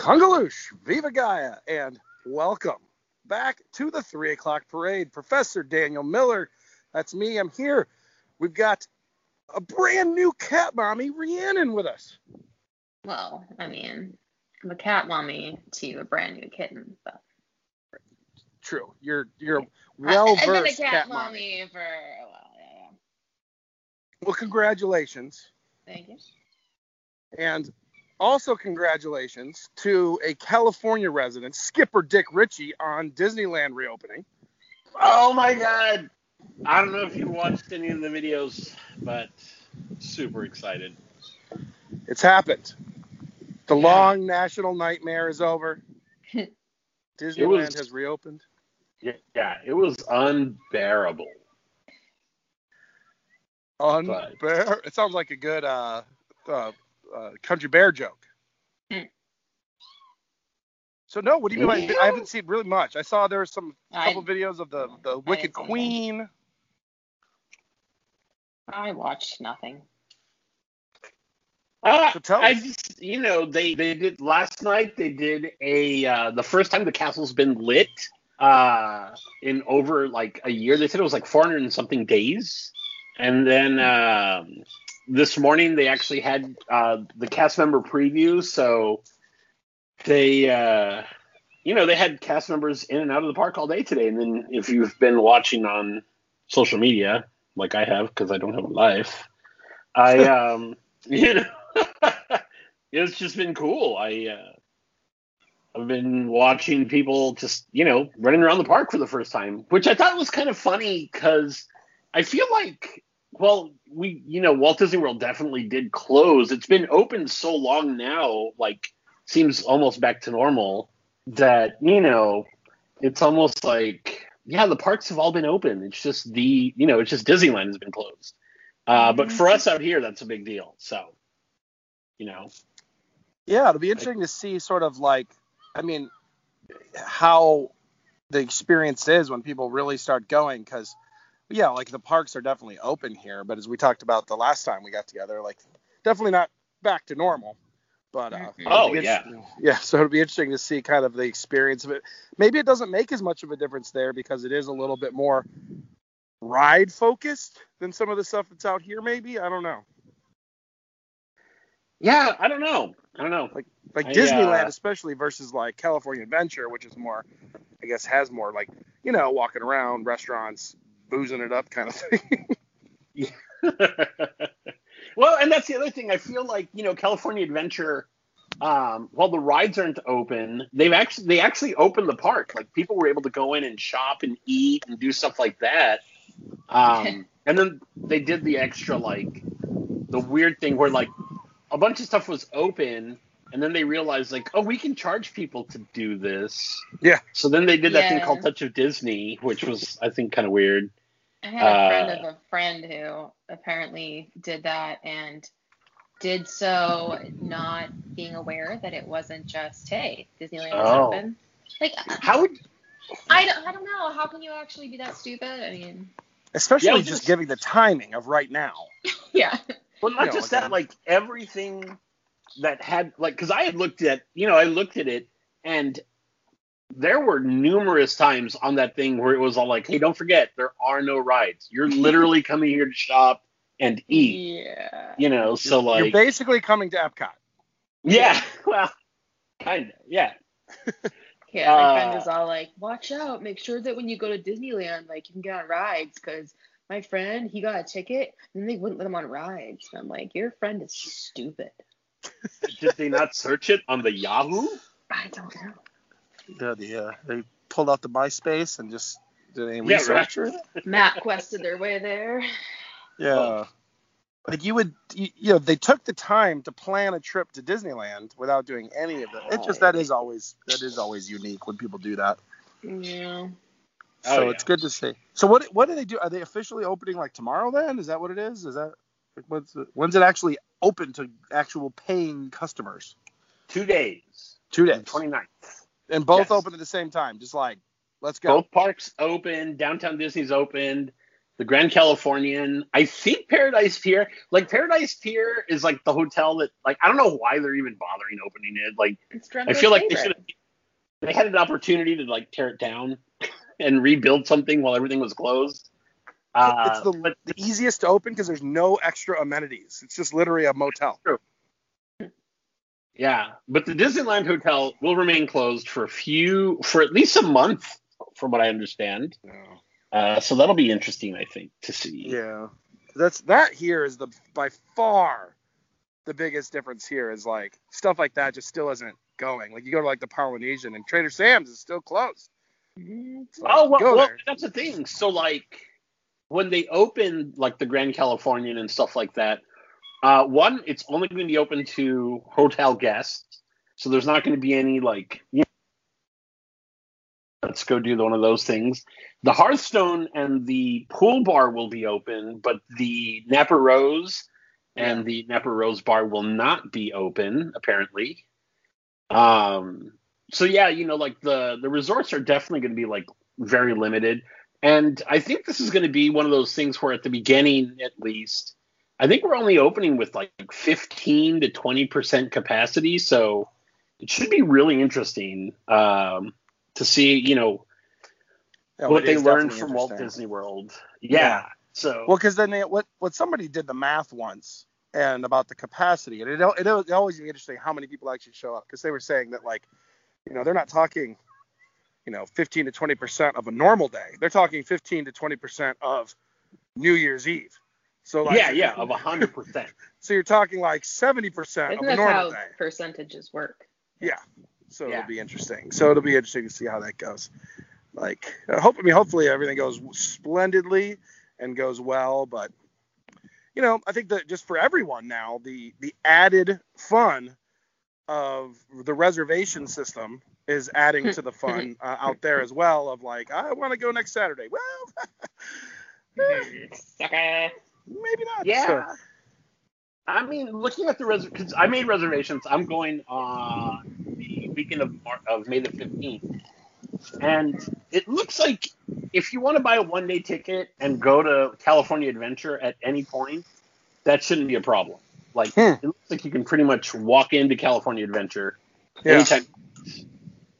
Kungaloosh, Viva Gaia, and welcome back to the three o'clock parade. Professor Daniel Miller, that's me. I'm here. We've got a brand new cat mommy, Rhiannon, with us. Well, I mean, I'm a cat mommy to a brand new kitten, but True, you're you're well versed. I've been a cat, cat mommy for a while. Yeah, yeah. Well, congratulations, Thank you. and also congratulations to a California resident, Skipper Dick Ritchie, on Disneyland reopening. Oh my god! I don't know if you watched any of the videos, but super excited. It's happened. The Yeah. long national nightmare is over. Disneyland was- has reopened. Yeah, yeah, it was unbearable. Unbear. It sounds like a good uh, uh, uh, country bear joke. Hmm. So no, what do you mean? by- I haven't seen really much. I saw there were some I- couple videos of the the Wicked didn't Queen. I watched nothing. Uh, So tell I just, you know, they they did last night. They did a uh, the first time the castle's been lit uh, in over like a year. They said it was like 400 and something days, and then um, this morning they actually had uh, the cast member preview. So they, uh, you know, they had cast members in and out of the park all day today. And then if you've been watching on social media, like I have, because I don't have a life, I, um, you know. it's just been cool. I uh, I've been watching people just you know running around the park for the first time, which I thought was kind of funny because I feel like well we you know Walt Disney World definitely did close. It's been open so long now, like seems almost back to normal that you know it's almost like yeah the parks have all been open. It's just the you know it's just Disneyland has been closed. Uh, but for us out here, that's a big deal. So, you know, Yeah, it'll be interesting to see sort of like, I mean, how the experience is when people really start going. Because, yeah, like the parks are definitely open here, but as we talked about the last time we got together, like definitely not back to normal. But uh, Mhm. Oh, yeah. yeah. So it'll be interesting to see kind of the experience of it. Maybe it doesn't make as much of a difference there because it is a little bit more ride focused than some of the stuff that's out here. Maybe I don't know. yeah, I don't know. I don't know. like I, Disneyland, uh, especially versus like California Adventure, which is more, I guess, has more like you know walking around restaurants, boozing it up kind of thing. yeah. well, and that's the other thing. I feel like you know California Adventure. Um, while the rides aren't open, they've actually they actually opened the park. Like people were able to go in and shop and eat and do stuff like that. Um, and then they did the extra like the weird thing where like a bunch of stuff was open, and then they realized like oh we can charge people to do this. Yeah. So then they did that thing called Touch of Disney, which was I think kind of weird. I had a friend Uh, of a friend who apparently did that and did so not being aware that it wasn't just hey Disneyland is Oh. open. Like How would I don't I don't know how can you actually be that stupid? I mean especially Yeah, just just- giving the timing of right now. yeah Well, not You know, just like, that, like everything that had, like, because I had looked at, you know, I looked at it, and there were numerous times on that thing where it was all like, hey, don't forget, there are no rides. You're literally coming here to shop and eat, yeah you know, so like. You're basically coming to Epcot. yeah, well, kind of, yeah. yeah my friend Uh, was all like watch out make sure that when you go to Disneyland like you can get on rides because my friend he got a ticket and they wouldn't let him on rides and I'm like your friend is stupid Did they not search it on the Yahoo? I don't know Yeah, the, uh, they pulled out the MySpace and just did any Yeah, research or anything? MapQuested their way there Yeah. Well- like you would, you, you know, they took the time to plan a trip to Disneyland without doing any of it. It's just that is always that is always unique when people do that. yeah Oh, So yeah. it's good to see. So what what do they do? Are they officially opening like tomorrow? Then is that what it is? Is that when's it, when's it actually open to actual paying customers? Two days, Two the days, 29th. And both yes. open at the same time. Just like let's go. Both parks open. Downtown Disney's opened. the Grand Californian. I think Paradise Pier, like Paradise Pier, is like the hotel that, like, I don't know why they're even bothering opening it. Like, It's I Drummer's feel like they should have. They had an opportunity to like tear it down and rebuild something while everything was closed. Uh, it's the, but the easiest to open because there's no extra amenities. It's just literally a motel. Yeah, but the Disneyland Hotel will remain closed for a few, for at least a month, from what I understand. Uh, so that'll be interesting, I think, to see. Yeah, that's that here is the by far the biggest difference here is like stuff like that just still isn't going. Like you go to like the Polynesian and Trader Sam's is still closed. Like, Oh well, well, that's the thing. So like when they open like the Grand Californian and stuff like that, uh, one, it's only going to be open to hotel guests, so there's not going to be any like you know, let's go do one of those things. The Hearthstone and the pool bar will be open, but the Napa Rose and the Napa Rose bar will not be open apparently. Um, so yeah, you know, like the the resorts are definitely going to be like very limited, and I think this is going to be one of those things where at the beginning, at least, I think we're only opening with like 15 to 20 percent capacity, so it should be really interesting um, to see, you know, Yeah, what they learned from Walt. Disney World. Yeah. Yeah. So Well, because then they what what somebody did the math once and about the capacity, and it it, it always be interesting how many people actually show up because they were saying that like, you know, they're not talking, you know, 15 to 20 percent of a normal day. They're talking 15 to 20 percent of New Year's Eve. So like, yeah, yeah, of hundred percent. So you're talking like 70 percent Isn't of a that normal how day. percentages work? Yeah. So Yeah. it'll be interesting. So it'll be interesting to see how that goes. Like, I hope. I mean, hopefully everything goes splendidly and goes well. But you know, I think that just for everyone now, the the added fun of the reservation system is adding to the fun uh, out there as well. Of like, I want to go next Saturday. Well, Sucker. Maybe not. Yeah. So, I mean, looking at the res because I made reservations. I'm going on the weekend of Mar- of May the 15th, and it looks like if you want to buy a one day ticket and go to California Adventure at any point, that shouldn't be a problem. Like Hmm. it looks like you can pretty much walk into California Adventure yeah. anytime.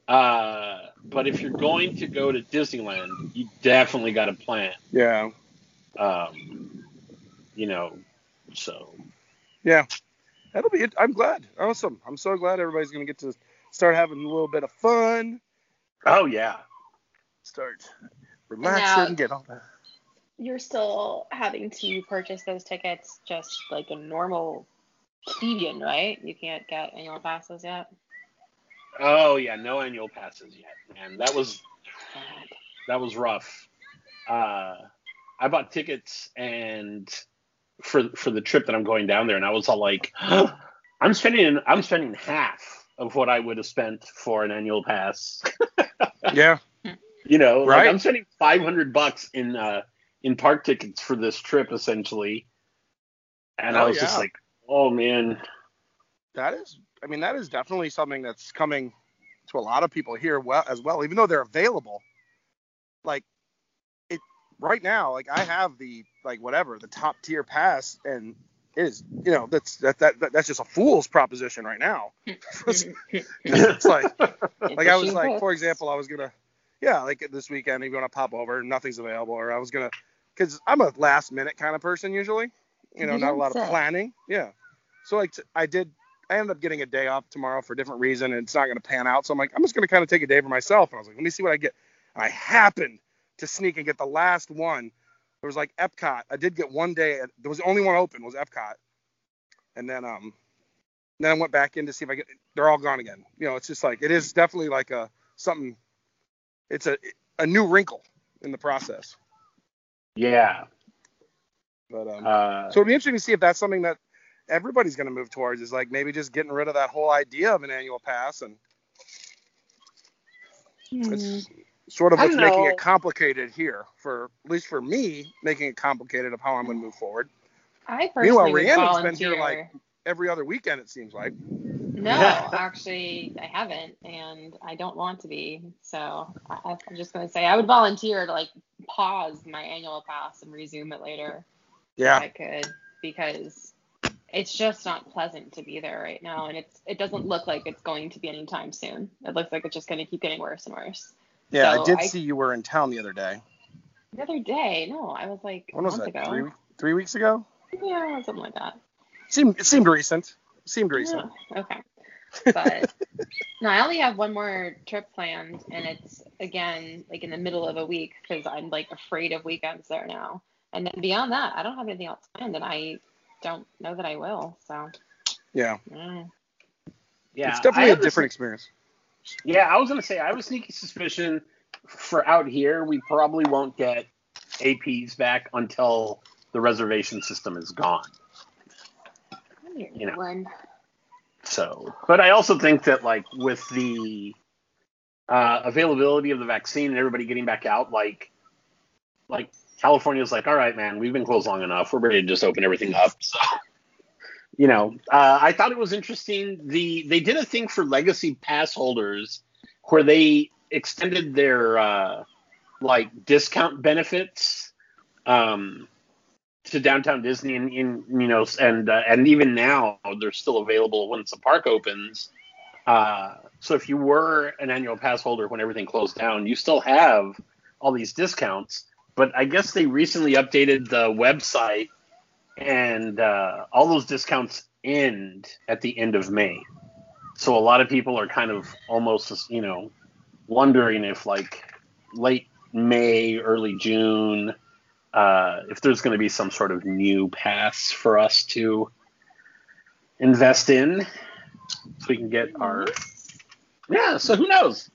Uh, but if you're going to go to Disneyland, you definitely got to plan. Yeah. Um, you know, so Yeah, That'll be it. I'm glad. Awesome. I'm so glad everybody's gonna get to start having a little bit of fun. oh yeah. start relaxing, now- get all that. You're still having to purchase those tickets just like a normal plebeian, right? You can't get annual passes yet. Oh yeah, no annual passes yet, man. That was that was rough. Uh, I bought tickets and for for the trip that I'm going down there, and I was all like, I'm spending I'm spending half of what I would have spent for an annual pass. Yeah. You know, Right. like I'm spending 500 bucks in uh in park tickets for this trip essentially, and I Oh, was just like, oh man, That is I mean that is definitely something that's coming to a lot of people here well as well, even though they're available. Like right now, like I have the like whatever, the top tier pass and it is you know, that's that, that, that that's just a fool's proposition right now. it's like like I was like, for example, I was gonna, yeah, like this weekend, you want to pop over, nothing's available, or I was gonna, because I'm a last minute kind of person usually, you know, not a lot of planning, yeah. So like t- I did, I ended up getting a day off tomorrow for a different reason, and it's not gonna pan out. So I'm like, I'm just gonna kind of take a day for myself, and I was like, let me see what I get. And I happened to sneak and get the last one. There was like Epcot. I did get one day. There was the only one open was Epcot, and then um, then I went back in to see if I get. They're all gone again. You know, it's just like it is definitely like a something. It's a a new wrinkle in the process. yeah. But um, Uh, so it'd be interesting to see if that's something that everybody's going to move towards. Is like maybe just getting rid of that whole idea of an annual pass and it's sort of what's making it complicated here for at least for me, making it complicated of how I'm going to move forward. I Meanwhile, personally would Rhiannon's been here, like- Every other weekend it seems like. No, actually, I haven't, and I don't want to be. So I, I'm just gonna say I would volunteer to like pause my annual pass and resume it later if Yeah. I could, because it's just not pleasant to be there right now, and it's it doesn't look like it's going to be anytime soon. It looks like it's just gonna keep getting worse and worse. Yeah, I did I- see you were in town the other day. The other day, no, I was like a When was month that? ago. Three, three weeks ago? Yeah, something like that. Seemed it seemed recent. Seemed recent. Yeah, okay. But no, I only have one more trip planned, and it's again like in the middle of a week because I'm like afraid of weekends there now. And then beyond that, I don't have anything else planned, and I don't know that I will. So Yeah. mm. Yeah, it's definitely a have this- different experience. Yeah, I was gonna say I have a sneaky suspicion for out here we probably won't get APs back until the reservation system is gone. You know. One. So, but I also think that like with the uh, availability of the vaccine and everybody getting back out, like like California's like, all right, man, we've been closed long enough. We're ready to just open everything up. So, you know, uh, I thought it was interesting. The they did a thing for legacy pass holders where they extended their uh, like discount benefits. Um, to downtown Disney and in you know and uh, and even now they're still available once the park opens. Uh, so if you were an annual pass holder when everything closed down, you still have all these discounts. But I guess they recently updated the website, and uh, all those discounts end at the end of May. So a lot of people are kind of almost you know wondering if like late May, early June uh, if there's going to be some sort of new pass for us to invest in, so we can get our yeah. So who knows?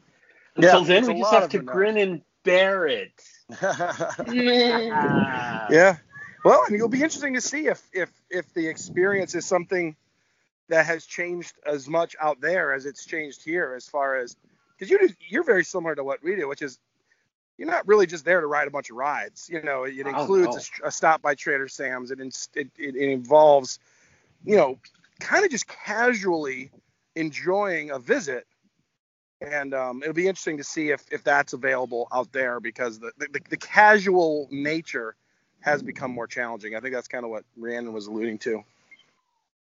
Yeah, Until then, we just have to of who knows. grin and bear it. Ah. yeah. Well, mean, it'll be interesting to see if if if the experience is something that has changed as much out there as it's changed here, as far as because you you're very similar to what we do, which is you're not really just there to ride a bunch of rides. You know, it Oh, includes no. a a, stop by Trader Sam's. It it it involves, you know, kind of just casually enjoying a visit. And um, it'll be interesting to see if, if that's available out there because the, the, the casual nature has become more challenging. I think that's kind of what Rhiannon was alluding to.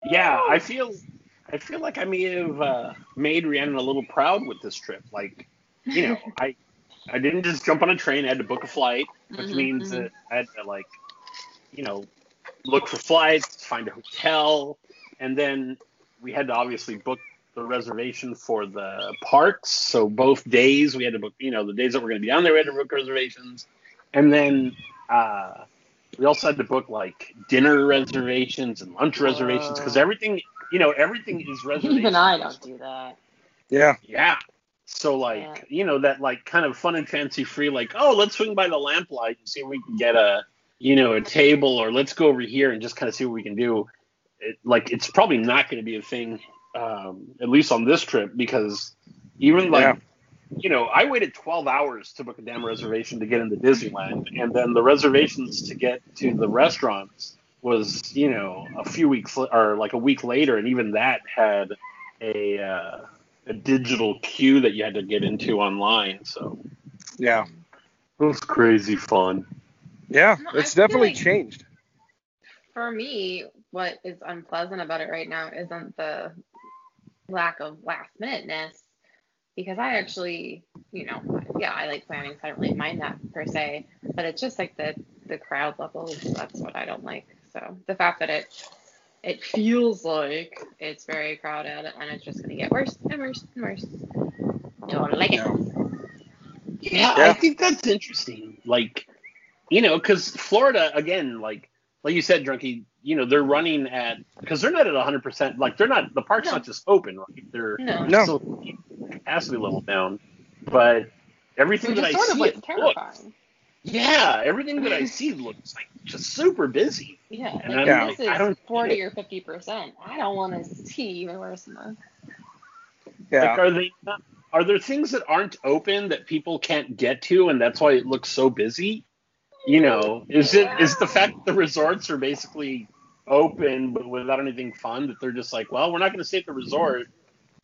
Yeah, I feel I feel like I may have uh, made Rhiannon a little proud with this trip. Like, you know, I I didn't just jump on a train. I had to book a flight, which Mhm, means mhm. that I had to like, you know, look for flights, find a hotel, and then we had to obviously book the reservation for the parks. So both days we had to book. You know, the days that we're going to be down there, we had to book reservations, and then. Uh, we also had to book like dinner reservations and lunch reservations because everything, you know, everything is reservations. Even I don't do that. Yeah. Yeah. So like, Yeah. you know, that like kind of fun and fancy free, like, oh, let's swing by the lamplight and see if we can get a, you know, a table, or let's go over here and just kind of see what we can do. It, like, it's probably not going to be a thing, um, at least on this trip, because even like, Yeah. You know, I waited 12 hours to book a damn reservation to get into Disneyland, and then the reservations to get to the restaurants was, you know, a few weeks or like a week later, and even that had a uh, a digital queue that you had to get into online. So Yeah. it was crazy fun. Yeah. No, It's feel definitely like- changed. For me, what is unpleasant about it right now isn't the lack of last minuteness, because I actually, you know, yeah, I like planning, so I don't really mind that per se. But it's just like the the crowd levels. That's what I don't like. So the fact that it it feels like it's very crowded and it's just gonna get worse and worse and worse. Don't like it. Yeah. Yeah, Yeah. I think that's interesting. Like, you know, because Florida again, like like you said, Drunky, you know, they're running at because they're not at 100. percent Like they're not the park's No. not just open, right? They're No. No. Still keeping capacity level down, but everything Which that is I sort see, what's it terrifying. looks, yeah, everything that I see looks like just super busy. Yeah, And like I'm this like, I is don't forty or fifty percent. I don't want to see even worse than that. Yeah. Like, are they not, are there things that aren't open that people can't get to, and that's why it looks so busy? You know, is it is the fact that the resorts are basically open but without anything fun that they're just like, well, we're not going to stay at the resort.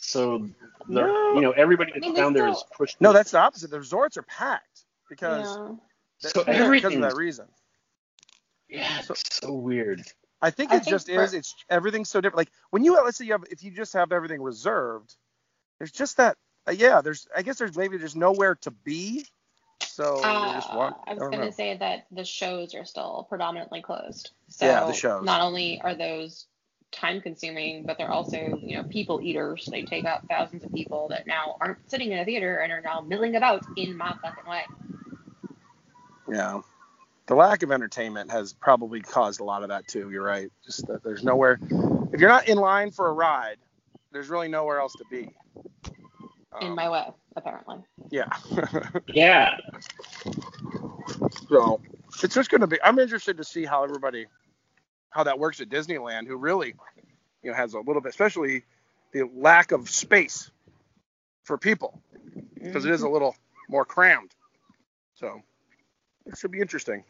So the No. you know everybody I that's mean, down there's there is still- pushed. No, that's the opposite. The resorts are packed because Yeah. that- So because of that reason. yeah, it's so weird. I think I it think just for- is. It's everything's so different. Like when you let's say you have if you just have everything reserved, there's just that. Uh, yeah, there's. I guess there's maybe there's nowhere to be. So you just Uh, want. I was don't going know. to say that the shows are still predominantly closed. So Yeah, the shows. not only are those time consuming, but they're also, you know, people eaters. They take up thousands of people that now aren't sitting in a theater and are now milling about in my fucking way. Yeah. The lack of entertainment has probably caused a lot of that too. You're right. Just that there's nowhere. If you're not in line for a ride, there's really nowhere else to be. In Um, my way, apparently. yeah. Yeah, so it's just going to be. I'm interested to see how everybody, how that works at Disneyland. Who really, you know, has a little bit, especially the lack of space for people because it is a little more crammed. So it should be interesting.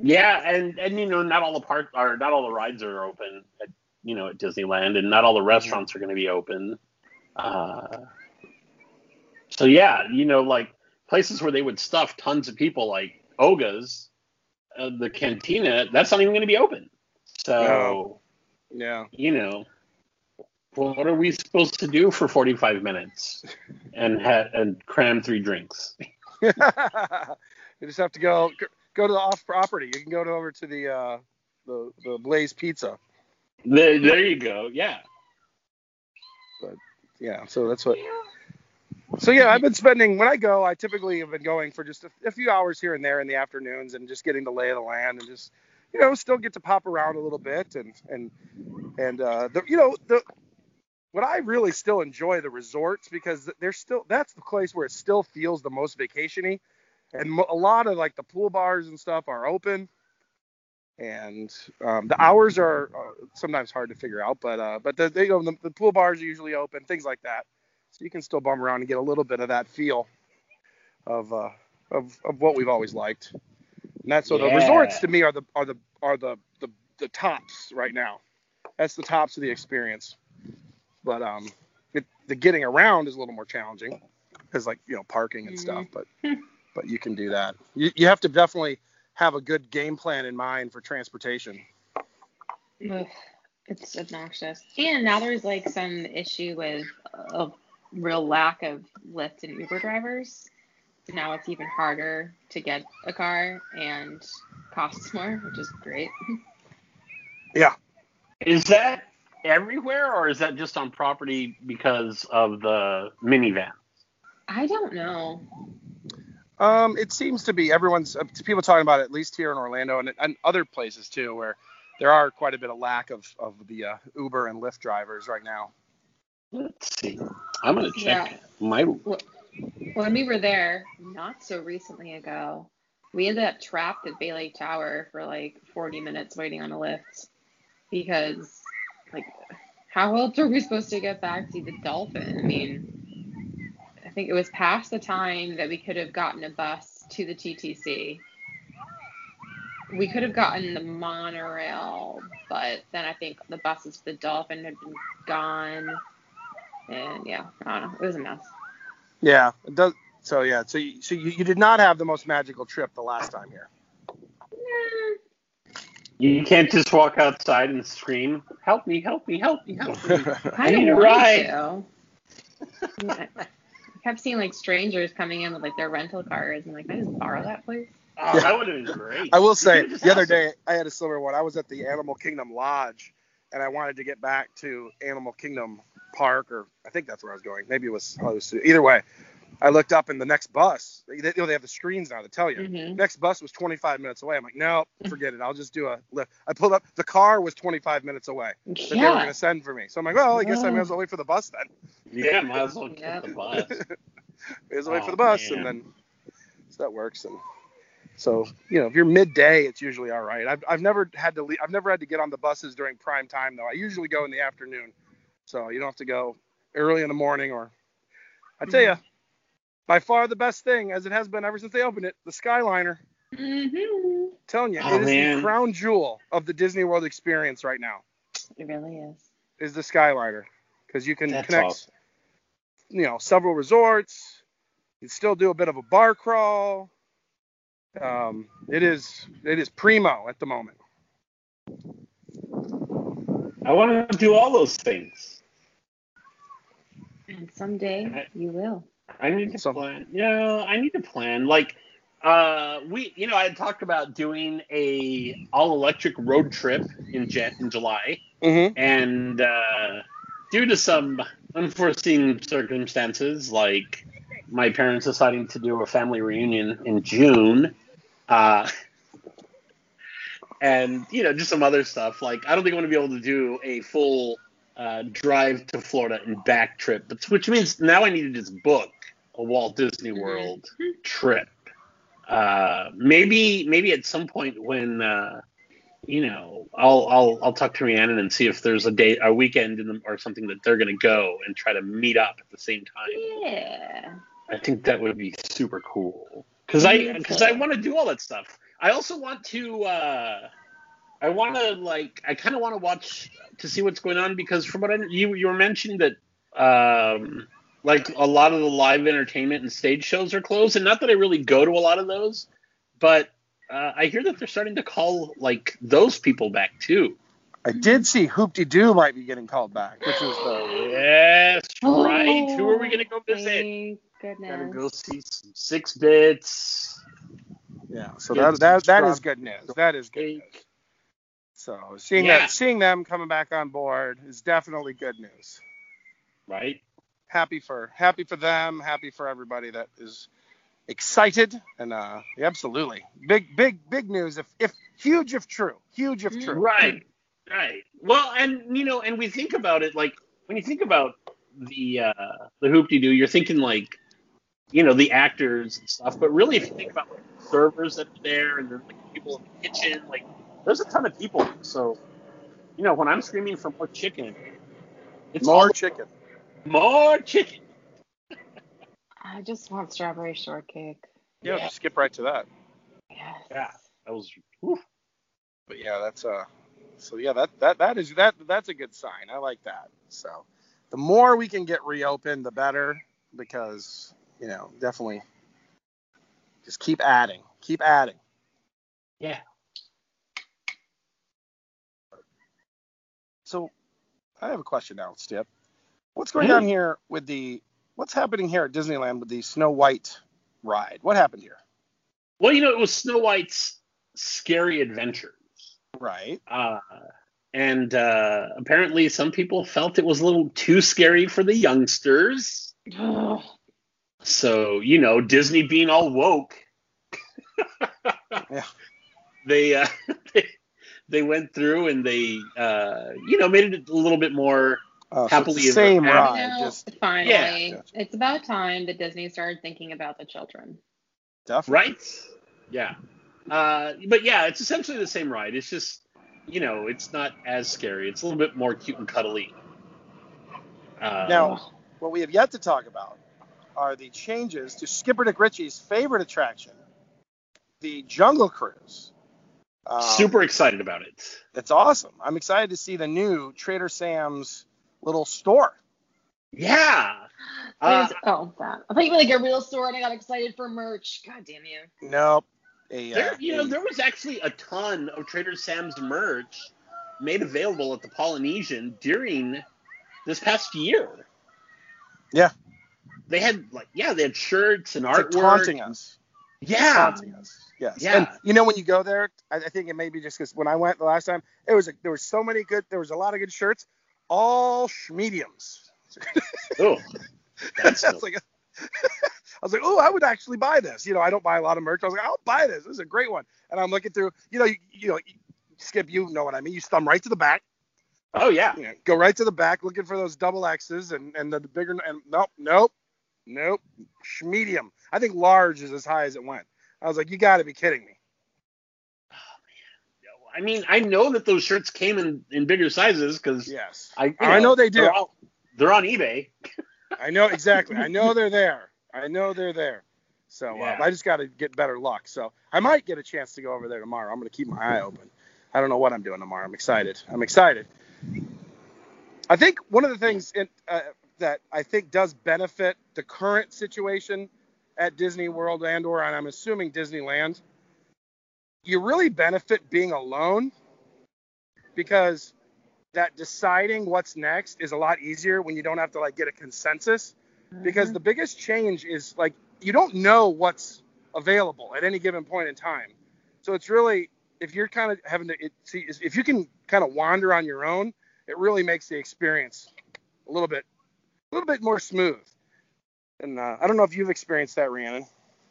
yeah, and and you know not all the park are not all the rides are open at you know at Disneyland, and not all the restaurants are going to be open. Uh, so yeah, you know like places where they would stuff tons of people like Oga's, uh, the cantina, that's not even going to be open. So. No. Yeah. you know, what are we supposed to do for 45 minutes and ha- and cram three drinks? you just have to go go to the off property. You can go to, over to the uh, the the Blaze Pizza. There, there you go. Yeah. But yeah, so that's what. So yeah, I've been spending when I go. I typically have been going for just a, a few hours here and there in the afternoons, and just getting the lay of the land, and just you know still get to pop around a little bit, and and and uh, the you know the what I really still enjoy the resorts because they're still that's the place where it still feels the most vacationy, and a lot of like the pool bars and stuff are open, and um, the hours are uh, sometimes hard to figure out, but uh, but the, they know, the, the pool bars are usually open, things like that, so you can still bum around and get a little bit of that feel of uh, of of what we've always liked. And that's so the resorts to me are the are the are the, the the tops right now. That's the tops of the experience. But um, it, the getting around is a little more challenging because like you know parking and stuff. But but you can do that. You you have to definitely have a good game plan in mind for transportation. Ugh, it's obnoxious. And now there's like some issue with a real lack of Lyft and Uber drivers. Now it's even harder to get a car and costs more, which is great. Yeah. Is that everywhere or is that just on property because of the Minnie Van? I don't know. Um, it seems to be everyone's uh, people talking about it at least here in Orlando and, and other places too, where there are quite a bit of lack of of the uh, Uber and Lyft drivers right now. Let's see. I'm gonna check Yeah. my. When we were there not so recently ago, we ended up trapped at Bay Lake Tower for like 40 minutes waiting on a Lyft because, like, how else are we supposed to get back to the Dolphin? I mean, I think it was past the time that we could have gotten a bus to the TTC. We could have gotten the monorail, but then I think the buses to the Dolphin had been gone. And yeah, I don't know. It was a mess. Yeah, it does. So yeah, so you, so you, you did not have the most magical trip the last time here. You can't just walk outside and scream, "Help me! Help me! Help me! Help me!" I need don't a want ride. to. Yeah, I kept seeing like strangers coming in with like their rental cars and like, can I just borrow that please? Oh, Yeah. that would have been great. I will say You could've just the other day I had a silver one. I was at the Animal Kingdom Lodge, and I wanted to get back to Animal Kingdom Park, or I think that's where I was going. Maybe it was Hollywood Studios. Either way, I looked up in the next bus. They, you know, they have the screens now to tell you. Mhm. Next bus was 25 minutes away. I'm like, no, forget it. I'll just do a Lyft. I pulled up. The car was 25 minutes away that they were going to send for me. So I'm like, well, I guess I may as well wait for the bus then. Yeah, might as well Yep. get the bus. May as well wait for Oh, the bus, man. and then so that works. And so you know, if you're midday, it's usually all right. I've, I've never had to leave, I've never had to get on the buses during prime time though. I usually go in the afternoon, so you don't have to go early in the morning or. I tell you, by far the best thing, as it has been ever since they opened it, the Skyliner. Mm-hmm. telling you, Oh, it is man. the crown jewel of the Disney World experience right now. It really is. Is the Skyliner because you can That's connect awesome. you know several resorts. You can still do a bit of a bar crawl. Um, it is it is primo at the moment. I want to do all those things. And someday you will. I need to Some- plan. Yeah, I need to plan. Like, uh, we, you know, I had talked about doing a all electric road trip in Jan- in July, Mm-hmm. and uh, due to some unforeseen circumstances, like my parents deciding to do a family reunion in June, uh, and you know, just some other stuff. Like, I don't think I'm going to be able to do a full uh, drive to Florida and back trip, but which means now I need to just book a Walt Disney World trip. Uh, maybe maybe at some point when uh, you know I'll I'll I'll talk to Rhiannon and see if there's a day a weekend in the, or something that they're gonna go and try to meet up at the same time. Yeah. I think that would be super cool because I because. I want to do all that stuff. I also want to. Uh, I want to like. I kind of want to watch to see what's going on because from what I you you were mentioning that um like a lot of the live entertainment and stage shows are closed, and not that I really go to a lot of those, but uh, I hear that they're starting to call like those people back too. I did see Hoop-Dee-Doo might be getting called back, which is the Yes, right. Who are we gonna go visit? Thank Gotta go see some six bits. yeah. So that that that is good news. That is good news. So seeing Yeah. that seeing them coming back on board is definitely good news. Right. Happy for happy for them. Happy for everybody that is excited and uh yeah, absolutely big big big news if if huge if true huge if true. Right, right. Well, and you know, and we think about it like when you think about the uh, the Hoop-Dee-Doo, you're thinking like, you know, the actors and stuff. But really, if you think about like servers that are there and then like people in the kitchen, like there's a ton of people. So, you know, when I'm screaming for more chicken, it's More all- chicken. more chicken. I just want strawberry shortcake. Yeah, Yeah. skip right to that. Yes. Yeah, that was. whew. But yeah, that's uh so yeah, that that that is that that's a good sign. I like that. So the more we can get reopened, the better because, you know, definitely just keep adding. Keep adding. Yeah. So I have a question now, Stip. What's going Hmm. on here with the what's happening here at Disneyland with the Snow White ride? What happened here? Well, you know, it was Snow White's scary adventures. Right. Uh, and uh, apparently, some people felt it was a little too scary for the youngsters. So, you know, Disney being all woke, Yeah. they, uh, they they went through and they, uh, you know, made it a little bit more. Uh, Happily the ever same after. ride, Now, just finally, Yeah. it's about time that Disney started thinking about the children. definitely. Right? Yeah. Uh, but yeah, it's essentially the same ride. It's just, you know, it's not as scary. It's a little bit more cute and cuddly. Uh, Now, what we have yet to talk about are the changes to Skipper Dick Ritchie's favorite attraction, the Jungle Cruise. Um, super excited about it. It's awesome. I'm excited to see the new Trader Sam's little store. Yeah. Uh, oh, that. I thought you were like a real store, and I got excited for merch. God damn you. Nope. A, uh, There, you know, there was actually a ton of Trader Sam's merch made available at the Polynesian during this past year. Yeah. They had like, yeah, they had shirts and it's like artwork. taunting us. Yeah. Taunting us. Yes. Yeah. And you know when you go there, I, I think it may be just because when I went the last time, it was like there was so many good, there was a lot of good shirts, all mediums. Oh, that's I was like, I was like, oh, I would actually buy this. You know, I don't buy a lot of merch. I was like, I'll buy this. This is a great one. And I'm looking through, you know, you, you know, Skip, you know what I mean. You thumb right to the back, oh yeah. you know, go right to the back, looking for those double X's and and the, bigger and nope, nope, nope, medium. I think large is as high as it went. I was like, you got to be kidding me. Oh, I mean, I know that those shirts came in, in bigger sizes because Yes, I, you I know they do. They're, all- they're on eBay. I know exactly. I know they're there. I know they're there. So Yeah. uh, I just got to get better luck. So I might get a chance to go over there tomorrow. I'm going to keep my eye open. I don't know what I'm doing tomorrow. I'm excited. I'm excited. I think one of the things, in, uh, that I think does benefit the current situation at Disney World and or and I'm assuming Disneyland. You really benefit being alone because that deciding what's next is a lot easier when you don't have to like get a consensus because Mhm. the biggest change is like you don't know what's available at any given point in time. So it's really if you're kind of having to it, see if you can kind of wander on your own, it really makes the experience a little bit a little bit more smooth. And uh, I don't know if you've experienced that, Rhiannon.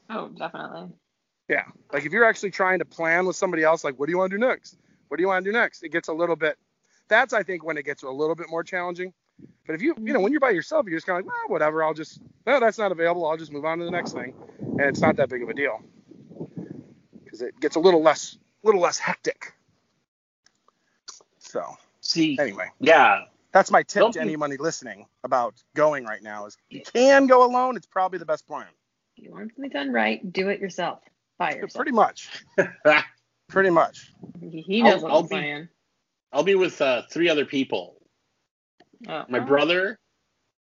Oh, definitely. Yeah. Like if you're actually trying to plan with somebody else, like what do you want to do next? What do you want to do next? It gets a little bit. That's I think when it gets a little bit more challenging. But if you you know when you're by yourself, you're just kind of like, well, whatever. I'll just no, that's not available. I'll just move on to the next thing, and it's not that big of a deal because it gets a little less little less hectic. So See, anyway, yeah, that's my tip Don't to you- anybody listening about going right now is you can go alone. It's probably the best plan. If you want something done right, do it yourself. By yourself. Pretty much. Pretty much. He he knows I'll- what I'll be- saying. I'll be with uh, three other people. Oh. My brother,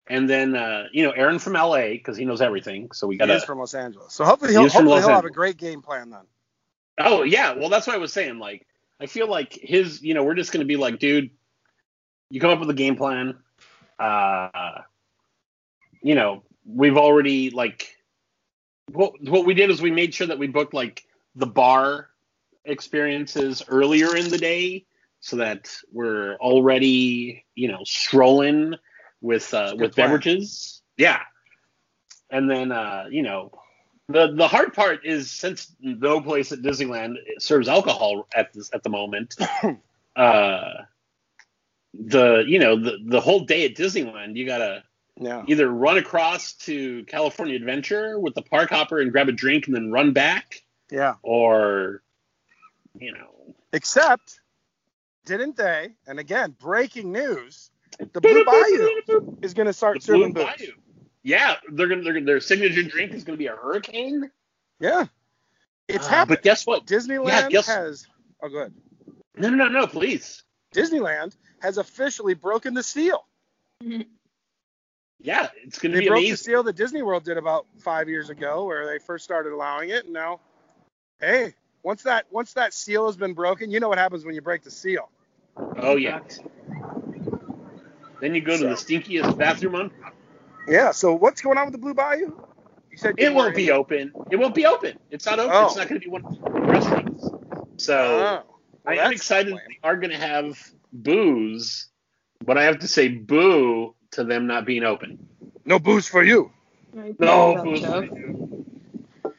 and then uh, you know Aaron from LA because he knows everything. So we He got is from Los Angeles. So hopefully He he'll, is from hopefully he'll have a great game plan then. Oh yeah, well that's what I was saying. Like I feel like his, you know, we're just gonna be like, dude, you come up with a game plan. Uh, you know, we've already like, what what we did is we made sure that we booked like the bar experiences earlier in the day so that we're already, you know, strolling with uh, with plan. beverages. Yeah, and then uh, you know, the the hard part is since no place at Disneyland serves alcohol at this at the moment, uh, the you know the the whole day at Disneyland you gotta Yeah. either run across to California Adventure with the park hopper and grab a drink and then run back, Yeah. or you know, Except, didn't they? And again, breaking news: the Blue Bayou is going to start the Blue serving booze. Bayou. Yeah, they're gonna, their signature drink is gonna be a hurricane. Yeah. It's Uh, happening. But guess what? Disneyland yeah, guess- has. Oh, good. No, no, no, no, please. Disneyland has officially broken the seal. Yeah, it's gonna They be broke the seal that Disney World did about five years ago, where they first started allowing it, and now, hey, once that once that seal has been broken, you know what happens when you break the seal. Oh yeah. Then you go to the stinkiest bathroom on. Yeah. So what's going on with the Blue Bayou? You said you It won't were- be open. It won't be open. It's not open. Oh. It's not going to be one of the restaurants. So Oh. Well, I am excited lame. they are going to have booze, but I have to say boo to them not being open. No booze for you. No booze. joke.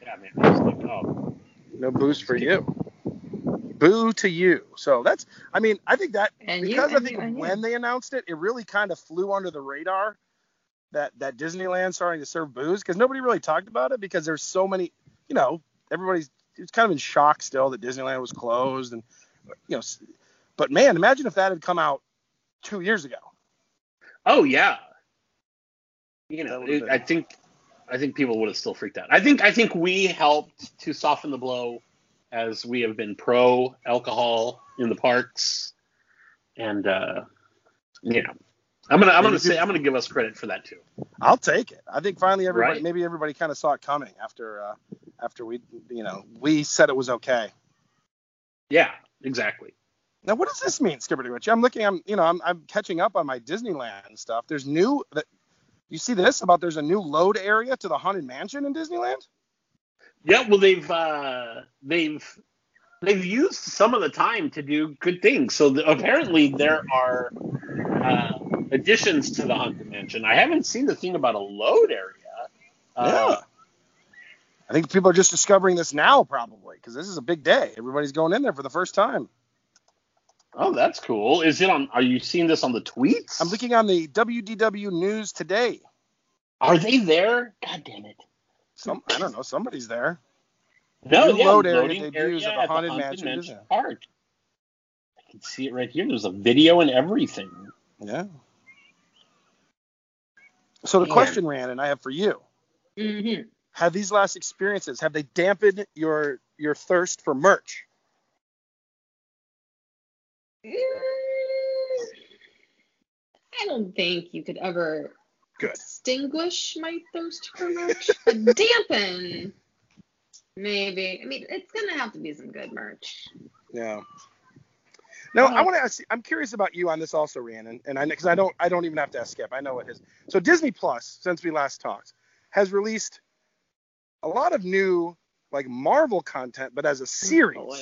Yeah, man. I was like, oh. No booze for you. Boo to you. So that's. I mean, I think that And you, because I think you, and you. when they announced it, it really kind of flew under the radar that that Disneyland starting to serve booze because nobody really talked about it because there's so many. You know, everybody's it's kind of in shock still that Disneyland was closed and you know. But man, imagine if that had come out two years ago. Oh yeah. You know, it, I think I think people would have still freaked out. I think I think we helped to soften the blow as we have been pro alcohol in the parks, and uh, you know, I'm gonna I'm gonna say I'm gonna give us credit for that too. I'll take it. I think finally everybody, Right. maybe everybody kind of saw it coming after uh, after we, you know, we said it was okay. Yeah, exactly. Now, what does this mean, Skipper Rich? I'm looking. I'm, you know, I'm, I'm catching up on my Disneyland stuff. There's new. You see this about? There's a new load area to the Haunted Mansion in Disneyland. Yeah, well they've uh, they've they've used some of the time to do good things. So the, apparently there are uh, additions to the haunted mansion. I haven't seen the thing about a load area. Uh, yeah. I think people are just discovering this now, probably, because this is a big day. Everybody's going in there for the first time. Oh, that's cool. Is it on? Are you seeing this on the tweets? I'm looking on the WDW News today. Are they there? God damn it! Some, I don't know. Somebody's there. No, New yeah, load area loading debuts area of the at Haunted Mansion, Disney. Park. I can see it right here. There's a video and everything. Yeah. So the Man. question, Rhiannon, I have for you: Mhm. Have these last experiences have they dampened your your thirst for merch? I don't think you could ever good. extinguish my thirst for merch, but dampen. Maybe. I mean, it's gonna have to be some good merch. Yeah. No, I Oh. want to ask. I'm curious about you on this also, Rhiannon, and I because I don't I don't even have to ask Skip. I know what his. So Disney Plus, since we last talked, has released a lot of new like Marvel content, but as a oh, series. Oh.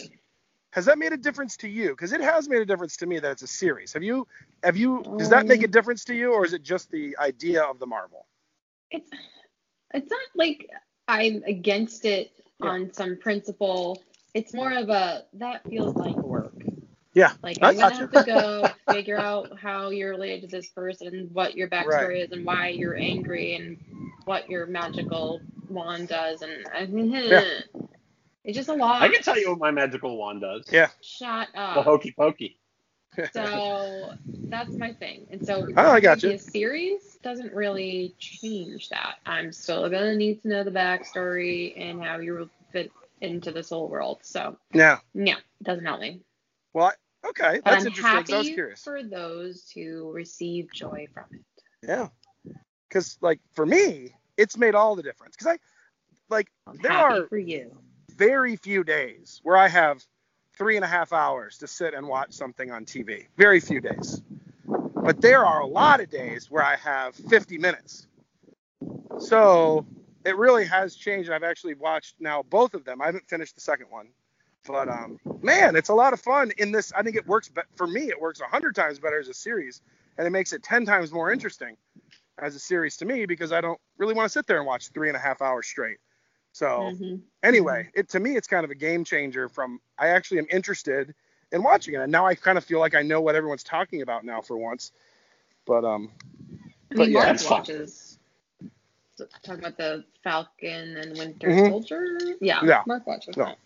Has that made a difference to you? Because it has made a difference to me that it's a series. Have you have you does that make a Um, difference to you, or is it just the idea of the Marvel? It's it's not like I'm against it Yeah. on some principle. It's more of a that feels like work. Yeah. Like I I'm gonna have to go figure out how you're related to this person, what your backstory Right. is, and why you're angry, and what your magical wand does, and Yeah. it's just a lot. I can tell you what my magical wand does. Yeah. Shut up. The hokey pokey. So that's my thing. And so Oh, I got you. the series doesn't really change that. I'm still gonna need to know the backstory and how you fit into this whole world. So yeah. yeah, it doesn't help me. Well, okay, But that's I'm interesting. 'cause I was happy curious. for those who receive joy from it. Yeah. Because like for me, it's made all the difference. Because I like I'm there happy are for you. Very few days where I have three and a half hours to sit and watch something on TV. Very few days. But there are a lot of days where I have 50 minutes. So it really has changed. I've actually watched now both of them. I haven't finished the second one. But um, man, it's a lot of fun in this. I think it works, but for me, it works 100 times better as a series, and it makes it 10 times more interesting as a series to me because I don't really want to sit there and watch three and a half hours straight. So Mhm. anyway, it to me it's kind of a game changer from I actually am interested in watching it. And now I kind of feel like I know what everyone's talking about now for once. But um I But mean, yeah, Mark that's fun. watches. so- Talking about the Falcon and Winter Mhm. Soldier. Yeah, Yeah. Mark watches No. that.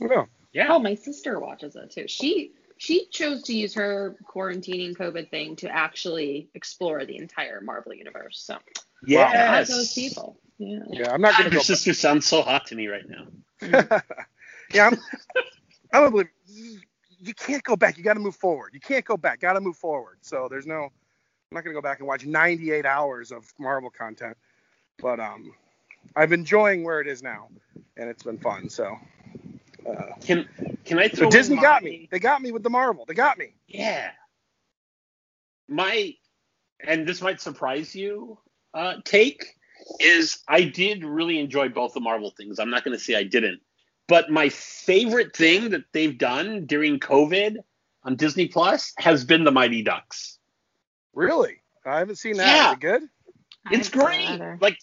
yeah. Yeah. Oh, my sister watches it too. She she chose to use her quarantining COVID thing to actually explore the entire Marvel universe. So Yes. shout out to those people. Yeah. Yeah, I'm not gonna your go sister sounds so hot to me right now. Yeah, I'm, I don't believe you can't go back. You got to move forward. You can't go back. Got to move forward. So there's no. I'm not gonna go back and watch 98 hours of Marvel content, but um, I'm enjoying where it is now, and it's been fun. So. Uh, Can can I so throw in Disney got me. They got me with the Marvel. They got me. Yeah. My and this might surprise you, uh, take is I did really enjoy both the Marvel things. I'm not going to say I didn't, but my favorite thing that they've done during COVID on Disney Plus has been the Mighty Ducks. Really? I haven't seen that. Yeah. Is it good? It's great. either. Like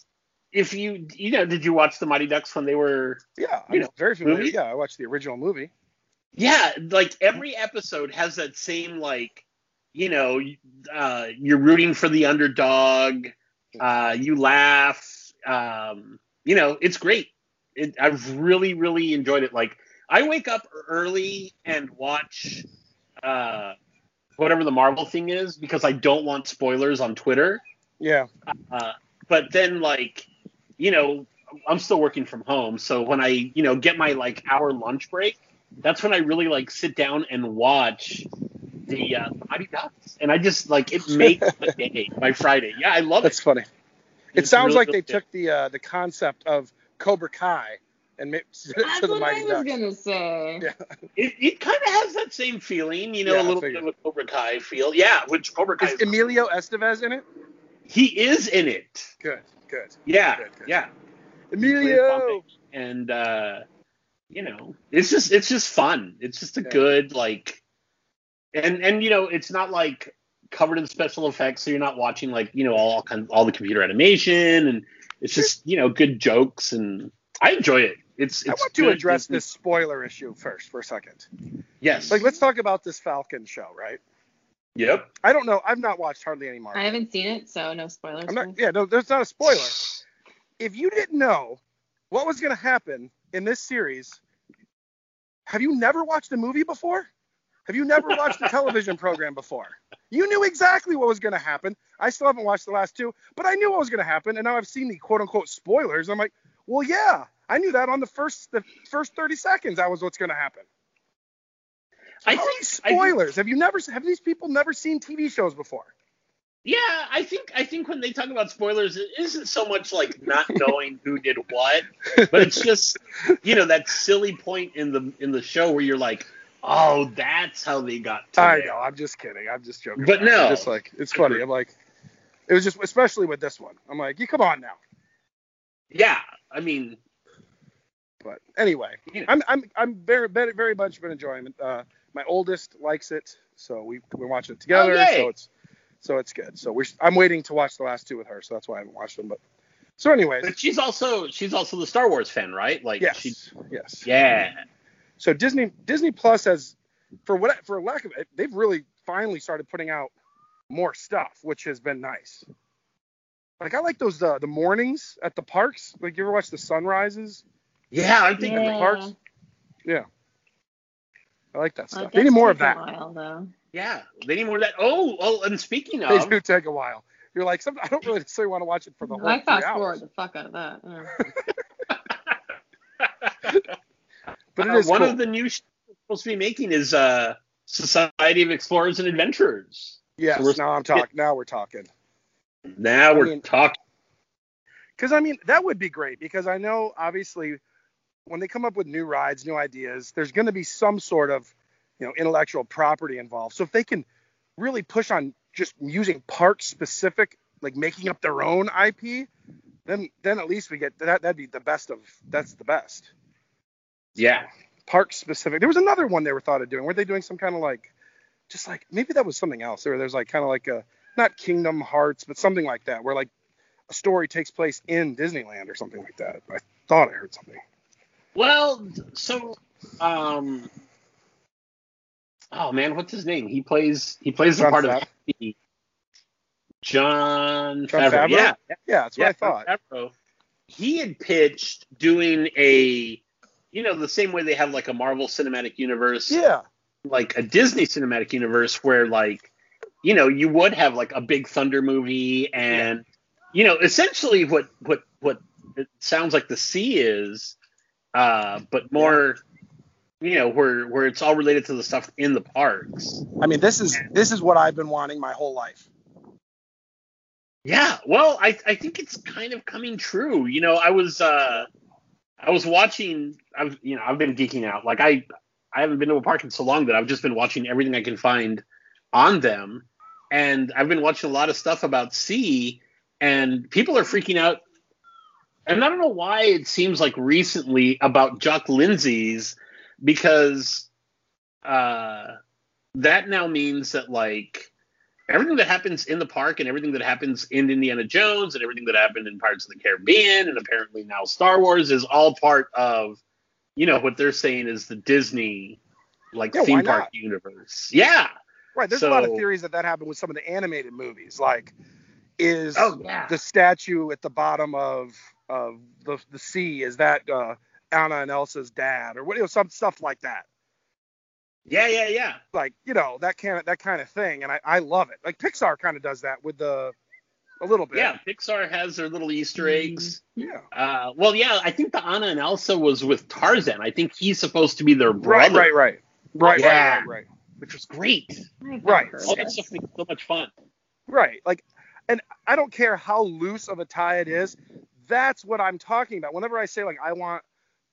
if you you know, did you watch the Mighty Ducks when they were Yeah, You I'm know, very familiar. movie? Yeah, I watched the original movie. Yeah, like every episode has that same like, you know, uh, you're rooting for the underdog. Uh, you laugh. Um, you know, it's great. It, I've really, really enjoyed it. Like, I wake up early and watch uh, whatever the Marvel thing is because I don't want spoilers on Twitter. Yeah. Uh, but then, like, you know, I'm still working from home, so when I, you know, get my like hour lunch break, that's when I really like sit down and watch the uh, Mighty Ducks, and I just like it makes the day my Friday. Yeah, I love That's it. That's funny. It It's sounds really, like really they took the uh, the concept of Cobra Kai and made to That's the what Mighty I was Ducks. gonna say. Yeah. It, it kind of has that same feeling, you know, Yeah, I a little bit of a Cobra Kai feel. Yeah, which Cobra Kai Is is, Emilio Estevez in it? he is in it. Good, good. Yeah, Good, good. yeah. Emilio. and uh you know it's just it's just fun it's just a Yeah. good like and and you know it's not like covered in special effects so you're not watching like you know all kind all the computer animation and it's just you know good jokes and i enjoy it it's, it's I want to address this spoiler issue first for a second. yes Like, let's talk about this Falcon show, right? yep I don't know. I've not watched hardly any Marvel. I haven't seen it, so no spoilers. I'm not. Yeah, no, there's not a spoiler. If you didn't know what was going to happen in this series, have you never watched a movie before? Have you never watched a television program before? You knew exactly what was going to happen. I still haven't watched the last two, but I knew what was going to happen, and now I've seen the quote unquote spoilers. I'm like, well, yeah, I knew that on the first the first 30 seconds. That was what's going to happen. i think these I think- spoilers? have you never have these people never seen TV shows before? Yeah, I think I think when they talk about spoilers, it isn't so much like not knowing who did what, but it's just you know that silly point in the in the show where you're like, oh, that's how they got. to I know. I'm just kidding. I'm just joking. But no. I'm just like it's funny. I'm like, it was just especially with this one. I'm like, you come on now. Yeah, I mean, But anyway, Yeah. I'm I'm I'm very very very much been enjoying it. Uh, my oldest likes it, so we we're watching it together. yay. so it's so it's good. So we're I'm waiting to watch the last two with her, so that's why I haven't watched them. But so anyways, but she's also she's also the Star Wars fan, right? Like, yes, she, yes. yeah, So Disney Disney Plus has, for what for lack of it, they've really finally started putting out more stuff, which has been nice. Like I like those uh, the mornings at the parks. Like you ever watch the sunrises? yeah. I'm thinking the parks? Yeah. I like that stuff. it They need more of take a that. while, though. Yeah, they need more of that. Oh, oh, and speaking of, They of, do take a while. You're like, I don't really necessarily want to watch it for the whole I three fast forward the fuck out of that. yeah. But it uh, one cool. of the new shows we're supposed to be making is uh, Society of Explorers and Adventurers. Yes, so now I'm talking. Now we're talking. Now I we're mean- talking. Because I mean, that would be great. Because I know, obviously, when they come up with new rides, new ideas, there's going to be some sort of, you know, intellectual property involved. So if they can really push on just using park specific, like making up their own IP, then then at least we get that. That'd be the best of. That's the best. Yeah. Park specific. There was another one they were thought of doing. Were they doing some kind of like, just like maybe that was something else. There, there's like kind of like a not Kingdom Hearts, but something like that, where like a story takes place in Disneyland or something like that. I thought I heard something. Well, so um, oh man, what's his name? He plays he plays the part of the Jon, Jon Favreau. Favreau? Yeah, Yeah, that's what yeah, I thought. Favreau. He had pitched doing a, you know, the same way they have like a Marvel Cinematic Universe, Yeah, like a Disney Cinematic Universe, where like, you know, you would have like a big Thunder movie, and you know, essentially what what what it sounds like the SEA is, uh, but more, you know, where where it's all related to the stuff in the parks. I mean, this is this is what I've been wanting my whole life. Yeah, well, I I think it's kind of coming true. You know, I was uh I was watching I've you know, I've been geeking out. Like I I haven't been to a park in so long that I've just been watching everything I can find on them. And I've been watching a lot of stuff about SEA and people are freaking out. And I don't know why it seems like recently about Jock Lindsey's because uh that now means that like everything that happens in the park and everything that happens in Indiana Jones and everything that happened in Pirates of the Caribbean and apparently now Star Wars is all part of, you know, what they're saying is the Disney like Yeah, theme park universe. Yeah. right. There's a lot of theories that that happened with some of the animated movies. Like, is Oh yeah. the statue at the bottom of of the the sea is that uh, Anna and Elsa's dad or what? You know, some stuff like that. Yeah, yeah, yeah. Like, you know, that kind of that kind of thing, and I I love it. Like Pixar kind of does that with the a little bit. Yeah, Pixar has their little Easter eggs. Yeah. Uh, well, yeah, I think the Anna and Elsa was with Tarzan. I think he's supposed to be their brother, right, right, right, Yeah. right, right, right. which was great. Right. All of that stuff makes so much fun. Right. Like, and I don't care how loose of a tie it is. That's what I'm talking about. Whenever I say like I want